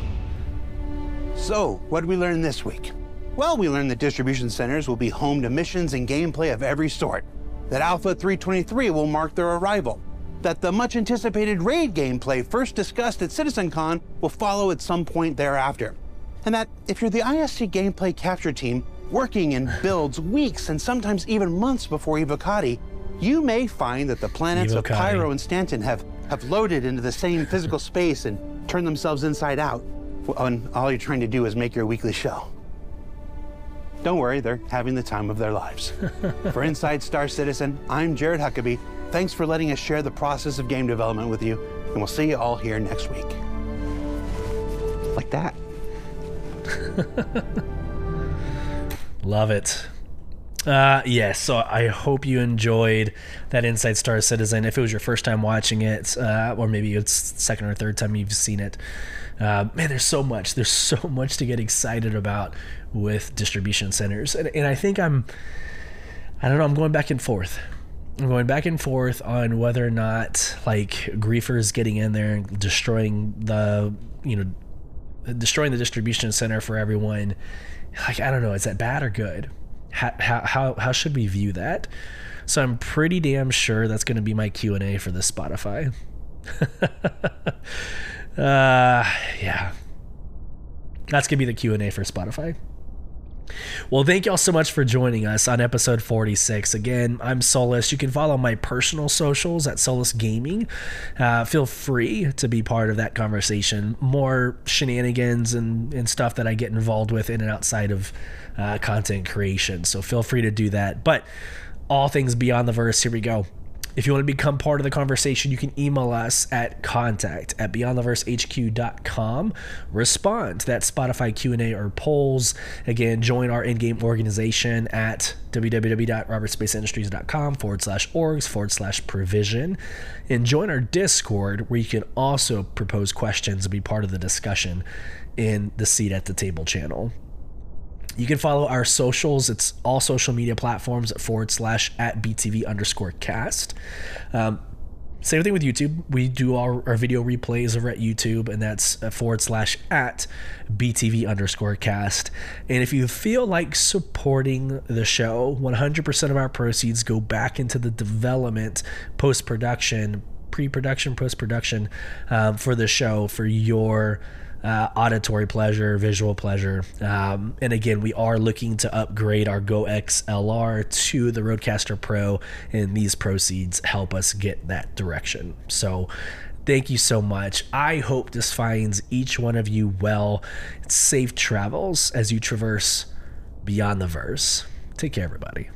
So, what did we learn this week? Well, we learned that distribution centers will be home to missions and gameplay of every sort. That Alpha 323 will mark their arrival. That the much anticipated raid gameplay first discussed at CitizenCon will follow at some point thereafter. And that if you're the ISC gameplay capture team working in builds weeks and sometimes even months before Evocati, you may find that the planets of. Pyro and Stanton have, have loaded into the same physical space and turned themselves inside out. And all you're trying to do is make your weekly show. Don't worry, they're having the time of their lives. for Inside Star Citizen, I'm Jared Huckabee. Thanks for letting us share the process of game development with you, and we'll see you all here next week. Like that. Love it. Uh, yes, so I hope you enjoyed that Inside Star Citizen. If it was your first time watching it, uh, or maybe it's second or third time you've seen it, uh, man, there's so much. There's so much to get excited about with distribution centers, and, and I think I'm, I don't know, I'm going back and forth. I'm going back and forth on whether or not like griefers getting in there and destroying the, you know, destroying the distribution center for everyone. Like I don't know, is that bad or good? How how how, should we view that? So I'm pretty damn sure that's going to be my Q and A for this Spotify. uh, yeah, that's gonna be the Q and A for Spotify. Well, thank y'all so much for joining us on episode 46. Again, I'm Solus. You can follow my personal socials at Solus Gaming. Uh, feel free to be part of that conversation. More shenanigans and, and stuff that I get involved with in and outside of uh, content creation. So feel free to do that. But all things beyond the verse, here we go. If you want to become part of the conversation, you can email us at contact at beyondtheversehq.com. Respond to that Spotify Q&A or polls. Again, join our in-game organization at www.robertspaceindustries.com forward slash orgs forward slash provision. And join our Discord where you can also propose questions and be part of the discussion in the Seat at the Table channel. You can follow our socials. It's all social media platforms forward slash at BTV underscore cast. Um, same thing with YouTube. We do our, our video replays over at YouTube, and that's forward slash at BTV underscore cast. And if you feel like supporting the show, 100% of our proceeds go back into the development, post production, pre production, post production um, for the show for your uh, auditory pleasure, visual pleasure. Um, and again, we are looking to upgrade our Go XLR to the Rodecaster Pro, and these proceeds help us get that direction. So, thank you so much. I hope this finds each one of you well. Safe travels as you traverse beyond the verse. Take care, everybody.